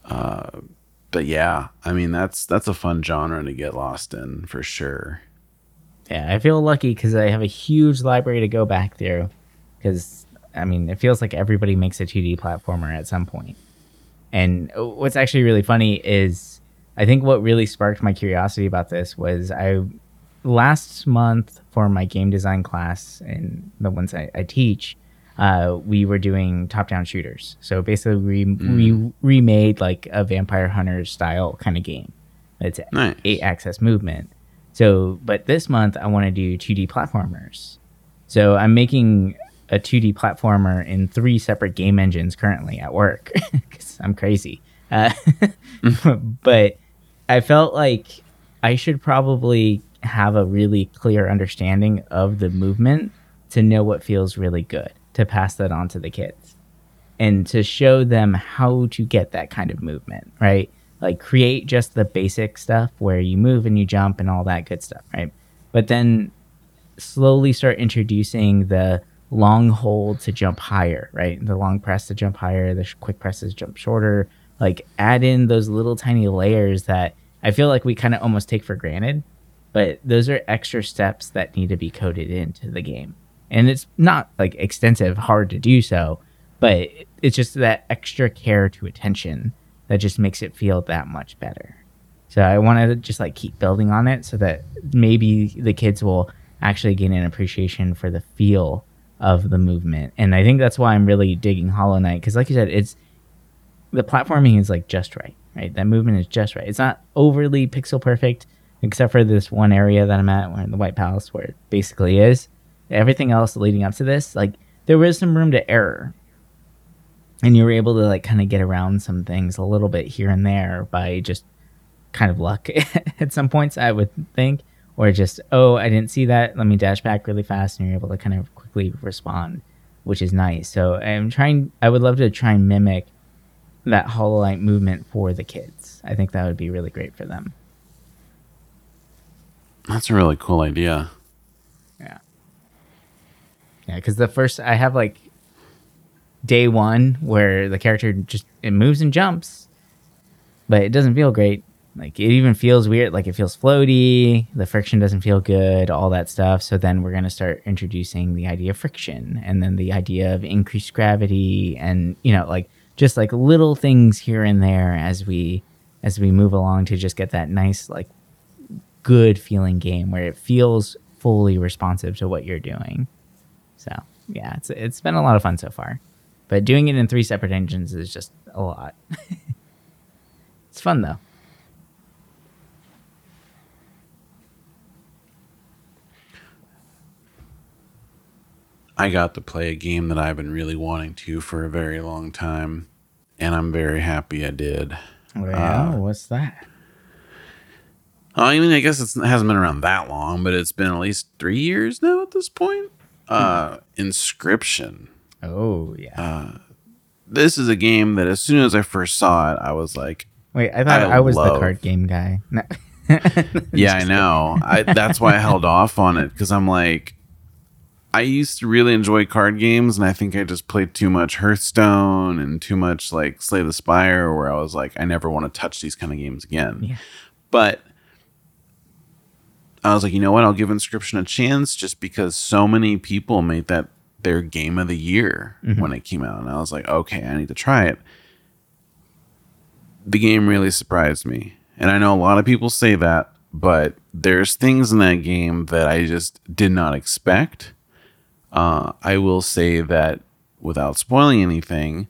But yeah, I mean that's that's a fun genre to get lost in for sure. Yeah, I feel lucky because I have a huge library to go back through. Because I mean, it feels like everybody makes a 2D platformer at some point. And what's actually really funny is, I think what really sparked my curiosity about this was I last month for my game design class and the ones I, I teach, uh, we were doing top-down shooters. So basically, we, we remade like a Vampire Hunter style kind of game. It's Nice. eight axis movement. So, but this month I want to do 2D platformers. So I'm making a 2D platformer in three separate game engines currently at work because I'm crazy. Uh, but I felt like I should probably have a really clear understanding of the movement to know what feels really good to pass that on to the kids and to show them how to get that kind of movement, right? Like create just the basic stuff where you move and you jump and all that good stuff, right? But then slowly start introducing the long hold to jump higher, right? The long press to jump higher, the sh- quick presses jump shorter. Like add in those little tiny layers that I feel like we kind of almost take for granted, but those are extra steps that need to be coded into the game. And it's not like extensive, hard to do so, but it's just that extra care to attention that just makes it feel that much better. So I want to just like keep building on it so that maybe the kids will actually gain an appreciation for the feel of the movement. And I think that's why I'm really digging Hollow Knight because, like you said, it's the platforming is like just right, right? That movement is just right. It's not overly pixel perfect, except for this one area that I'm at, where in the White Palace, where it basically is. Everything else leading up to this, like there was some room to error, and you were able to like kind of get around some things a little bit here and there by just kind of luck at some points, I would think, or just oh, I didn't see that. Let me dash back really fast, and you're able to kind of quickly respond, which is nice. So I'm trying. I would love to try and mimic that Hollow Knight movement for the kids. I think that would be really great for them. That's a really cool idea. Yeah. Yeah, because the first I have like day one where the character just it moves and jumps, but it doesn't feel great. Like it even feels weird. Like it feels floaty. The friction doesn't feel good. All that stuff. So then we're gonna start introducing the idea of friction, and then the idea of increased gravity, and you know, like just like little things here and there as we as we move along to just get that nice like good feeling game where it feels fully responsive to what you're doing. So yeah, it's it's been a lot of fun so far, but doing it in three separate engines is just a lot. it's fun though. I got to play a game that I've been really wanting to for a very long time, and I'm very happy I did. Well, uh, what's that? I mean, I guess it's, it hasn't been around that long, but it's been at least three years now at this point. Uh, hmm. Inscryption. Oh yeah. Uh, this is a game that as soon as I first saw it, I was like, Wait, I thought I, I was the card game guy. No. yeah, I know. I, that's why I held off on it because I'm like, I used to really enjoy card games, and I think I just played too much Hearthstone and too much like Slay the Spire, where I was like, I never want to touch these kind of games again. Yeah. But I was like, you know what? I'll give Inscryption a chance just because so many people made that their game of the year mm-hmm. when it came out. And I was like, okay, I need to try it. The game really surprised me. And I know a lot of people say that, but there's things in that game that I just did not expect. Uh, I will say that without spoiling anything,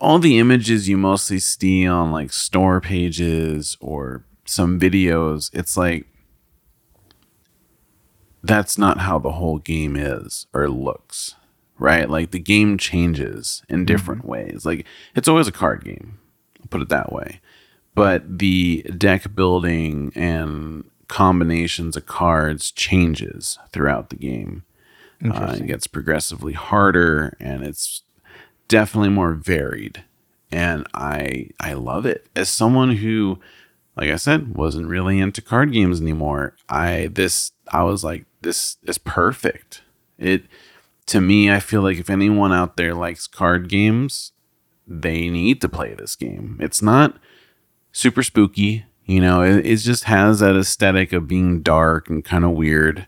all the images you mostly see on like store pages or some videos, it's like that's not how the whole game is or looks, right? Like the game changes in different ways. Like it's always a card game, put it that way. But the deck building and combinations of cards changes throughout the game. Uh, it gets progressively harder and it's definitely more varied. And i i love it. As someone who like i said wasn't really into card games anymore i this i was like this is perfect. It to me i feel like if anyone out there likes card games they need to play this game. It's not super spooky you know it, it just has that aesthetic of being dark and kind of weird.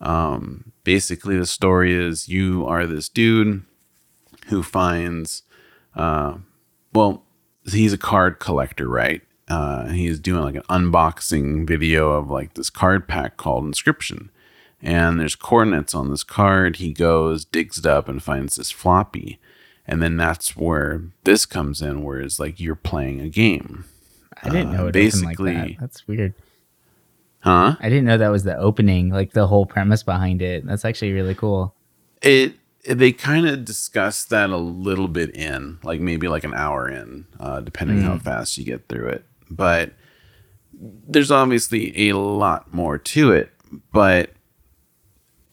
Um basically the story is you are this dude who finds uh well he's a card collector right? Uh he's doing like an unboxing video of like this card pack called Inscryption. And there's coordinates on this card. He goes digs it up and finds this floppy. And then that's where this comes in where it's like you're playing a game I didn't know Uh, it basically- basically. Like that. That's weird. huh I didn't know that was the opening, like the whole premise behind it. That's actually really cool. it they kind of discuss that a little bit in like maybe like an hour in uh, depending how fast you get through it but there's obviously a lot more to it but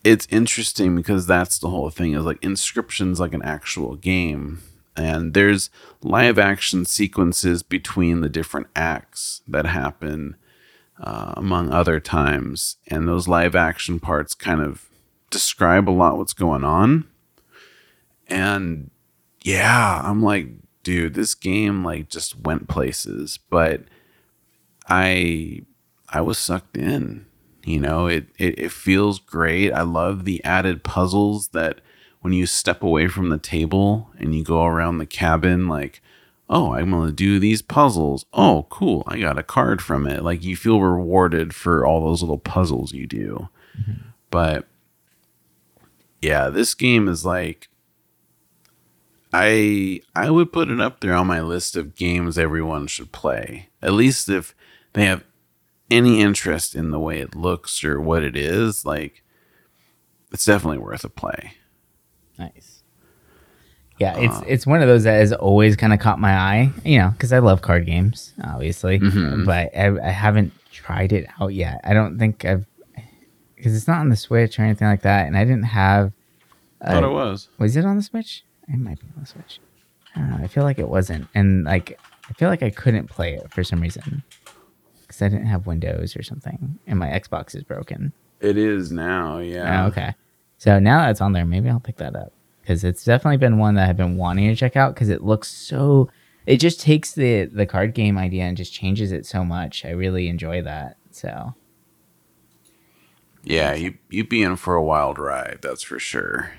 it's interesting because that's the whole thing is like Inscryptions like an actual game and there's live action sequences between the different acts that happen uh, among other times. And those live action parts kind of describe a lot what's going on. And yeah i'm like dude this game like just went places. But i i was sucked in you know? It, it it feels great. I love the added puzzles that when you step away from the table and you go around the cabin like oh i'm gonna do these puzzles. Oh cool. I got a card from it. Like you feel rewarded for all those little puzzles you do. Mm-hmm. But yeah this game is like i i would put it up there on my list of games everyone should play. At least if they have any interest in the way it looks or what it is like it's definitely worth a play Nice. Yeah, it's it's one of those that has always kind of caught my eye, you know, because I love card games, obviously, but I, I haven't tried it out yet. I don't think I've because it's not on the Switch or anything like that, and I didn't have. thought Uh, it was was it on the Switch? It might be on the Switch. I don't know. I feel like it wasn't, and like I feel like I couldn't play it for some reason because I didn't have Windows or something, and my Xbox is broken. it is now yeah Oh, okay. So now that it's on there, maybe I'll pick that up because it's definitely been one that I've been wanting to check out because it looks so. It just takes the the card game idea and just changes it so much. I really enjoy that. So yeah you you be in for a wild ride that's for sure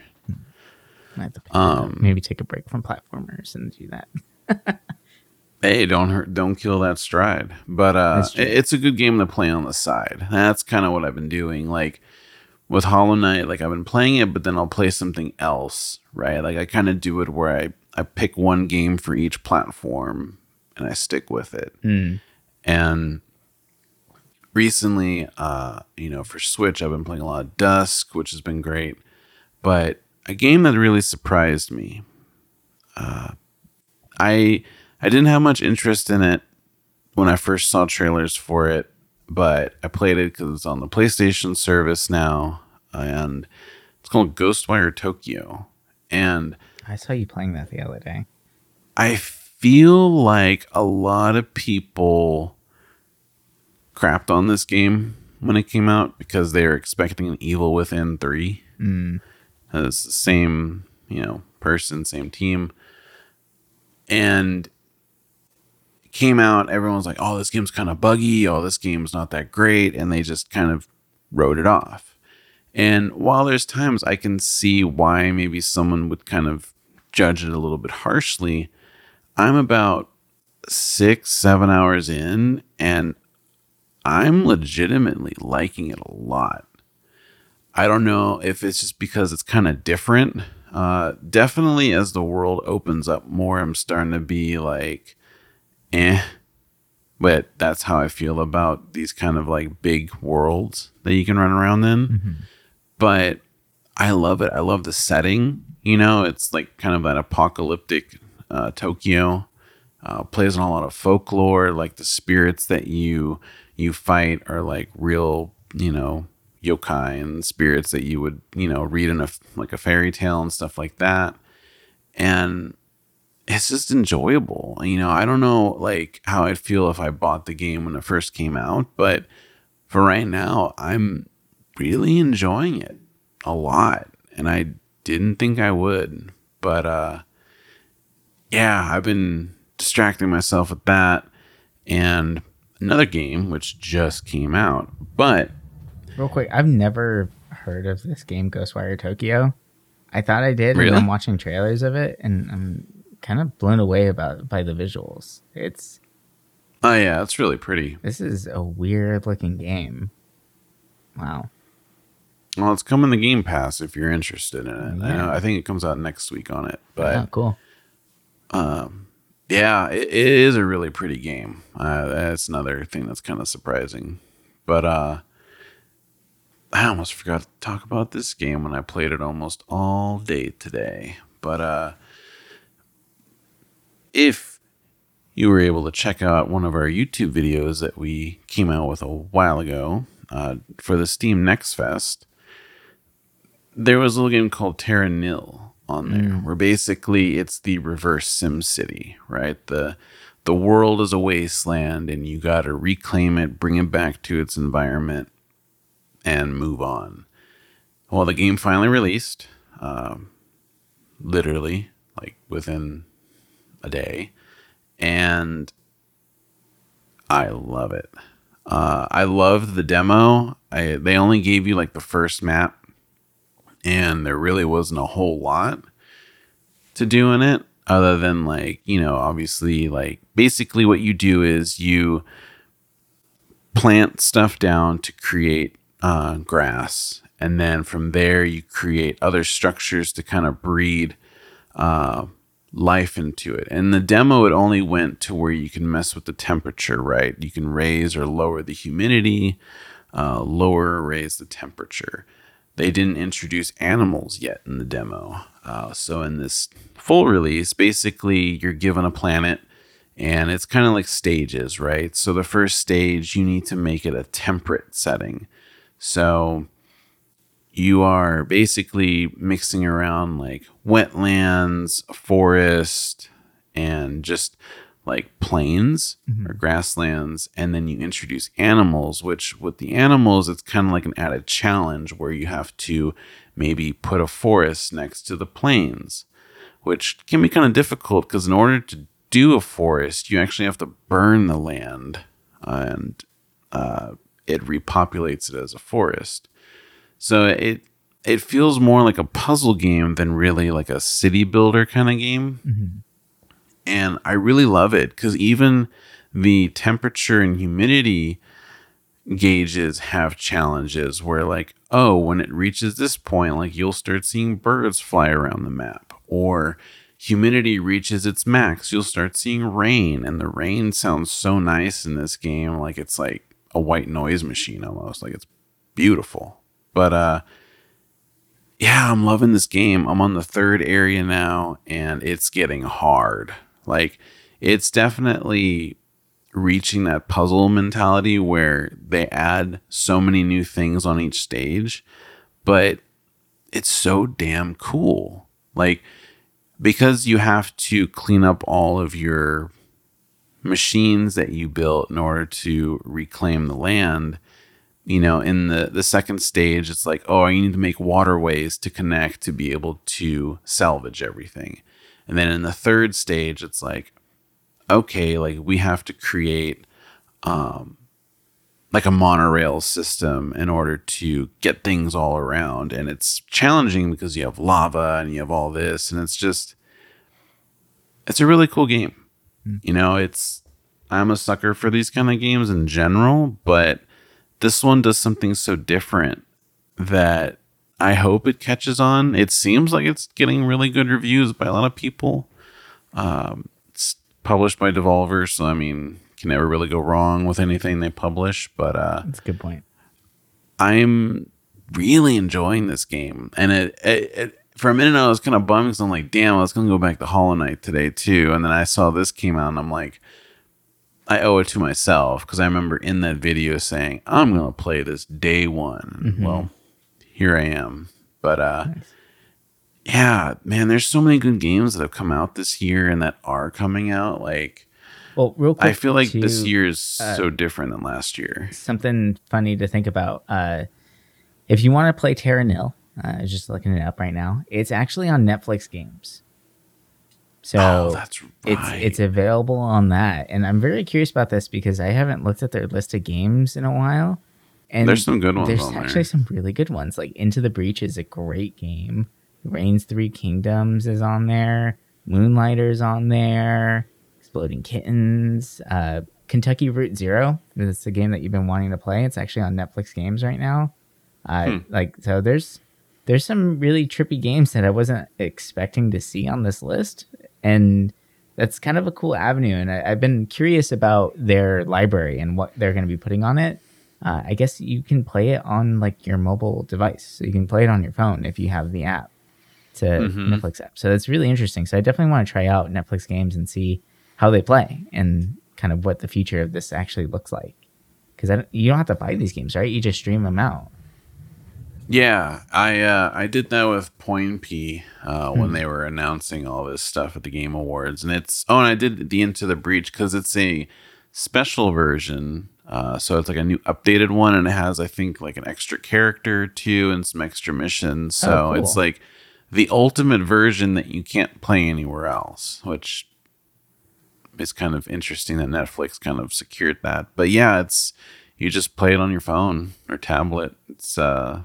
to pick maybe take a break from platformers and do that. Hey, don't hurt, don't kill that stride. But uh, it- it's a good game to play on the side. That's kind of what I've been doing. Like with Hollow Knight, like I've been playing it, but then I'll play something else, right? Like I kind of do it where I I pick one game for each platform and I stick with it. And recently, uh, you know, for Switch, I've been playing a lot of Dusk, which has been great. But a game that really surprised me uh, I I didn't have much interest in it when I first saw trailers for it, but I played it because it's on the PlayStation service now, and it's called Ghostwire Tokyo. And I saw you playing that the other day. I feel like a lot of people crapped on this game when it came out because they were expecting an Evil Within 3. Mm. It's the same, you know, person, same team. And came out, everyone's like, oh, this game's kind of buggy. Oh, this game's not that great. And they just kind of wrote it off. And while there's times I can see why maybe someone would kind of judge it a little bit harshly, I'm about six, seven hours in, and I'm legitimately liking it a lot. I don't know if it's just because it's kind of different. Uh, definitely, as the world opens up more, I'm starting to be like, eh. But that's how I feel about these kind of like big worlds that you can run around in. Mm-hmm. But I love it. I love the setting. You know, it's like kind of an apocalyptic uh, Tokyo. Uh, plays on a lot of folklore, like the spirits that you you fight are like real, you know, yokai and spirits that you would you know read in a like a fairy tale and stuff like that and it's just enjoyable you know i don't know like how i'd feel if i bought the game when it first came out but for right now i'm really enjoying it a lot and i didn't think i would but uh yeah i've been distracting myself with that and another game which just came out but Real quick, I've never heard of this game, Ghostwire Tokyo. I thought I did, Really? and I'm watching trailers of it, and I'm kind of blown away about by the visuals. It's oh yeah it's really pretty this is a weird looking game. Wow. well it's coming the game pass if you're interested in it I, Yeah. know, I think it comes out next week on it but oh, cool. Yeah, it, it is a really pretty game. Uh, that's another thing that's kind of surprising. But uh, I almost forgot to talk about this game when I played it almost all day today. But uh, if you were able to check out one of our YouTube videos that we came out with a while ago uh, for the Steam Next Fest, there was a little game called Terra Nil on there, where basically it's the reverse Sim City, right? The the world is a wasteland, and you got to reclaim it, bring it back to its environment, and move on. Well, the game finally released, um, literally like within a day, and I love it. Uh, I loved the demo. I they only gave you like the first map, and there really wasn't a whole lot to do in it other than like you know obviously like basically what you do is you plant stuff down to create uh, grass and then from there you create other structures to kind of breed uh, life into it and the demo it only went to where you can mess with the temperature right you can raise or lower the humidity uh, lower or raise the temperature they didn't introduce animals yet in the demo. Uh, so in this full release, basically you're given a planet and it's kind of like stages, right? So the first stage, you need to make it a temperate setting. So you are basically mixing around like wetlands, forest, and just like plains or grasslands and then you introduce animals which with the animals it's kind of like an added challenge where you have to maybe put a forest next to the plains which can be kind of difficult because in order to do a forest you actually have to burn the land and uh, it repopulates it as a forest so it it feels more like a puzzle game than really like a city builder kind of game mm-hmm. and I really love it because even the temperature and humidity gauges have challenges where like oh when it reaches this point like you'll start seeing birds fly around the map or humidity reaches its max you'll start seeing rain and the rain sounds so nice in this game like it's like a white noise machine almost like it's beautiful but uh yeah, I'm loving this game. I'm on the third area now and it's getting hard. Like, it's definitely reaching that puzzle mentality where they add so many new things on each stage, but it's so damn cool. Like, because you have to clean up all of your machines that you built in order to reclaim the land you know in the the second stage it's like oh you need to make waterways to connect to be able to salvage everything. And then in the third stage it's like okay like we have to create um like a monorail system in order to get things all around. And it's challenging because you have lava and you have all this and it's just it's a really cool game. Mm. you know it's i'm a sucker for these kind of games in general but this one does something so different that i hope it catches on it seems like it's getting really good reviews by a lot of people um, it's published by devolver so i mean can never really go wrong with anything they publish. But uh, that's a good point. I'm really enjoying this game, and it, it, it for a minute I was kind of bummed because I'm like, damn, I was gonna go back to Hollow Knight today too, and then I saw this came out, and I'm like. I owe it to myself because I remember in that video saying I'm gonna play this day one. Mm-hmm. Well, here I am. But uh, nice. yeah, man, there's so many good games that have come out this year and that are coming out. Like well, real quick, I feel like this year is uh, so different than last year. Something funny to think about. Uh, if you want to play Terra Nil, uh, just looking it up right now, it's actually on Netflix Games. So oh, that's right. it's it's available on that, and I'm very curious about this because I haven't looked at their list of games in a while. And there's some good ones. There's actually there. some really good ones. Like Into the Breach is a great game. Reigns Three Kingdoms is on there. Moonlighter's on there. Exploding Kittens, uh, Kentucky Route Zero. It's a game that you've been wanting to play. It's actually on Netflix Games right now. Uh, hmm. Like so, there's there's some really trippy games that I wasn't expecting to see on this list, and that's kind of a cool avenue. And I, have been curious about their library and what they're going to be putting on it. Uh, I guess you can play it on like your mobile device, so you can play it on your phone if you have the app to mm-hmm. Netflix app. So that's really interesting. So I definitely want to try out Netflix games and see how they play and kind of what the future of this actually looks like. Because you don't have to buy these games, right? You just stream them out. Yeah, I uh, I did that with Point P uh, when hmm. they were announcing all this stuff at the Game Awards, and it's oh, and I did the Into the Breach because it's a special version, uh, so it's like a new updated one, and it has I think like an extra character too and some extra missions. So oh, cool. it's like the ultimate version that you can't play anywhere else, which is kind of interesting that Netflix kind of secured that. But yeah, it's you just play it on your phone or tablet. It's uh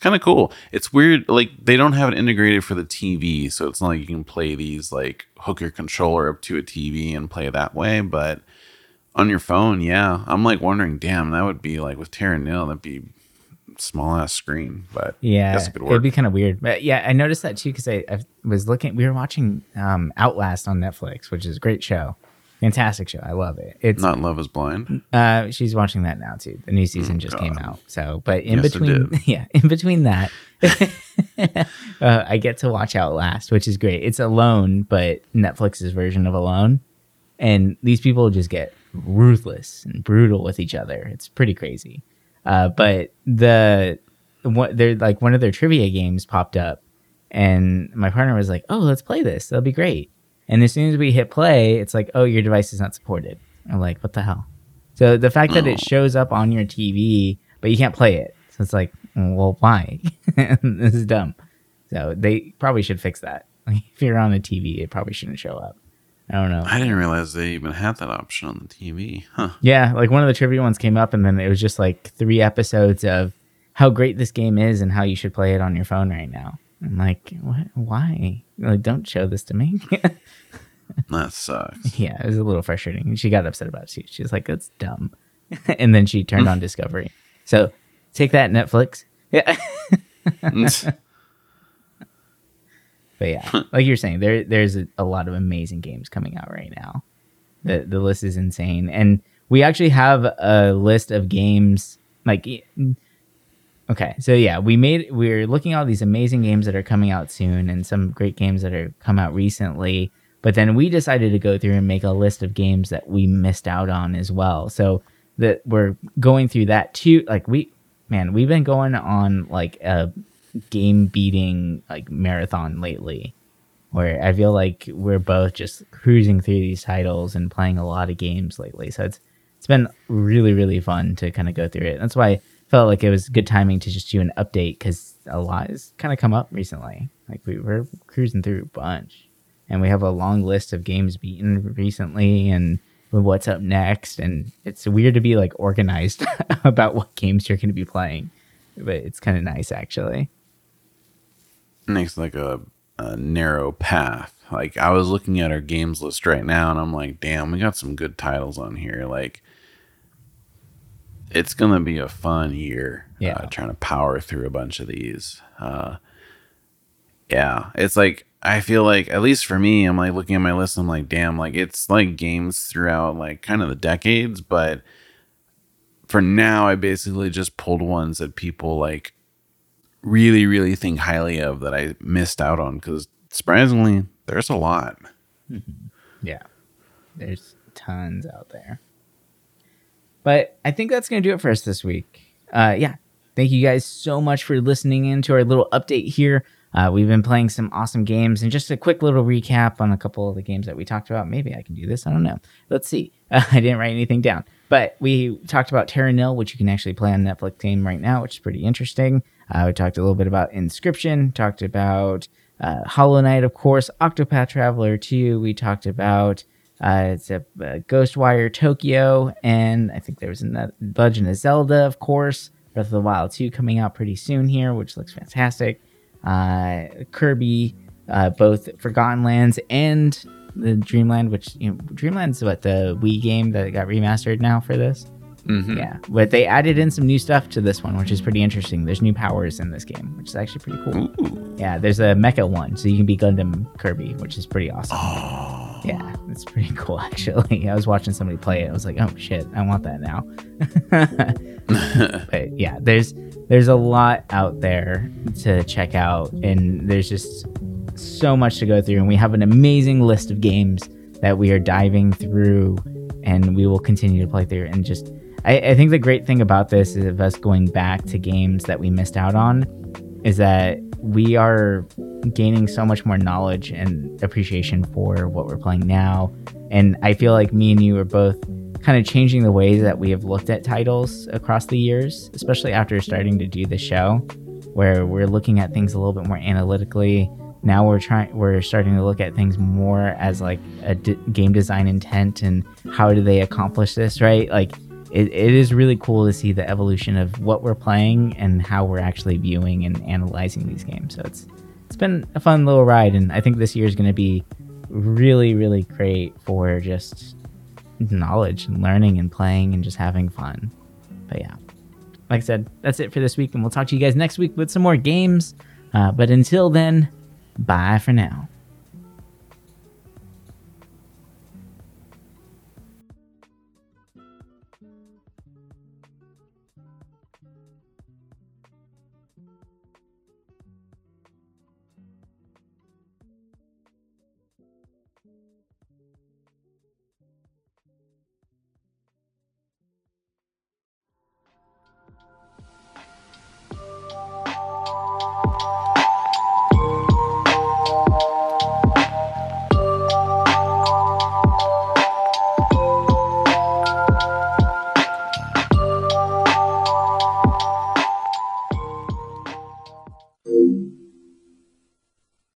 kind of cool. It's weird like they don't have it integrated for the TV, so it's not like you can play these like hook your controller up to a TV and play that way, but on your phone, yeah. I'm like wondering, damn, that would be like with Terra Nil, that'd be small ass screen, but yeah, it would be kind of weird. But yeah, I noticed that too because I, I, was looking. We were watching um, Outlast on Netflix, which is a great show, fantastic show. I love it. It's not Love Is Blind. Uh, she's watching that now too. The new season mm, just God. came out. So, but in yes, between, yeah, in between that, uh, I get to watch Outlast, which is great. It's Alone, but Netflix's version of Alone, and these people just get ruthless and brutal with each other. It's pretty crazy. Uh, but the what they're like one of their trivia games popped up, and my partner was like, "Oh, let's play this. That'll be great." And as soon as we hit play, it's like, "Oh, your device is not supported." I'm like, "What the hell?" So the fact that it oh. shows up on your TV, but you can't play it, so it's like, well, why? this is dumb. So they probably should fix that. Like, if you're on a TV, it probably shouldn't show up. I don't know. I didn't realize they even had that option on the TV. Huh. Yeah, like one of the trivia ones came up, and then it was just like three episodes of how great this game is and how you should play it on your phone right now. I'm like, what? Why? Like, don't show this to me. that sucks. Yeah, it was a little frustrating. She got upset about it too. She's like, "That's dumb," and then she turned on Discovery. So take that, Netflix. Yeah. But yeah, like you're saying, there there's a, a, lot of amazing games coming out right now. The the list is insane, and we actually have a list of games like. Okay, so yeah, we made we're looking at all these amazing games that are coming out soon, and some great games that are come out recently. But then we decided to go through and make a list of games that we missed out on as well. So that we're going through that too. Like we, man, we've been going on like a game beating like marathon lately where I feel like we're both just cruising through these titles and playing a lot of games lately. So it's it's been really really fun to kind of go through it. That's why felt like it was good timing to just do an update because a lot has kind of come up recently. Like we were cruising through a bunch, and we have a long list of games beaten recently, and what's up next. And it's weird to be like organized about what games you're going to be playing, but it's kind of nice actually. Makes like a, a narrow path. Like I was looking at our games list right now, and I'm like, damn, we got some good titles on here. Like it's gonna be a fun year. Yeah. uh, trying to power through a bunch of these. Uh, yeah, it's like I feel like at least for me, I'm like looking at my list. I'm like, damn, like it's like games throughout like kind of the decades, but for now, I basically just pulled ones that people like really, really think highly of that I missed out on because surprisingly, there's a lot. Yeah. There's tons out there. But I think that's going to do it for us this week. Uh, yeah. Thank you guys so much for listening in to our little update here. Uh, we've been playing some awesome games and just a quick little recap on a couple of the games that we talked about. Maybe I can do this. I don't know. Let's see. Uh, I didn't write anything down. But we talked about Terra Nil, which you can actually play on Netflix game right now, which is pretty interesting. Uh, we talked a little bit about Inscryption, talked about uh, Hollow Knight, of course, Octopath Traveler 2. We talked about uh, it's a, uh Ghostwire Tokyo, and I think there was another Legend of Zelda, of course. Breath of the Wild 2 coming out pretty soon here, which looks fantastic. Uh, Kirby, uh, both Forgotten Lands and the Dreamland, which you know, Dreamland's what the Wii game that got remastered now for this. Mm-hmm. Yeah, but they added in some new stuff to this one, which is pretty interesting. There's new powers in this game, which is actually pretty cool. Ooh. Yeah, there's a mecha one, so you can be Gundam Kirby, which is pretty awesome. Oh. Yeah, it's pretty cool actually. I was watching somebody play it. I was like, oh shit, I want that now. but yeah, there's there's a lot out there to check out, and there's just so much to go through, and we have an amazing list of games that we are diving through, and we will continue to play through. And just, I, I think the great thing about this is of us going back to games that we missed out on, is that we are gaining so much more knowledge and appreciation for what we're playing now. And I feel like me and you are both kind of changing the ways that we have looked at titles across the years, especially after starting to do the show, where we're looking at things a little bit more analytically. Now we're trying, we're starting to look at things more as like a d- game design intent and how do they accomplish this, right? Like it, it is really cool to see the evolution of what we're playing and how we're actually viewing and analyzing these games. So it's it's been a fun little ride, and I think this year is going to be really, really great for just knowledge and learning and playing and just having fun. But yeah, like I said, that's it for this week, and we'll talk to you guys next week with some more games. Uh, but until then, bye for now.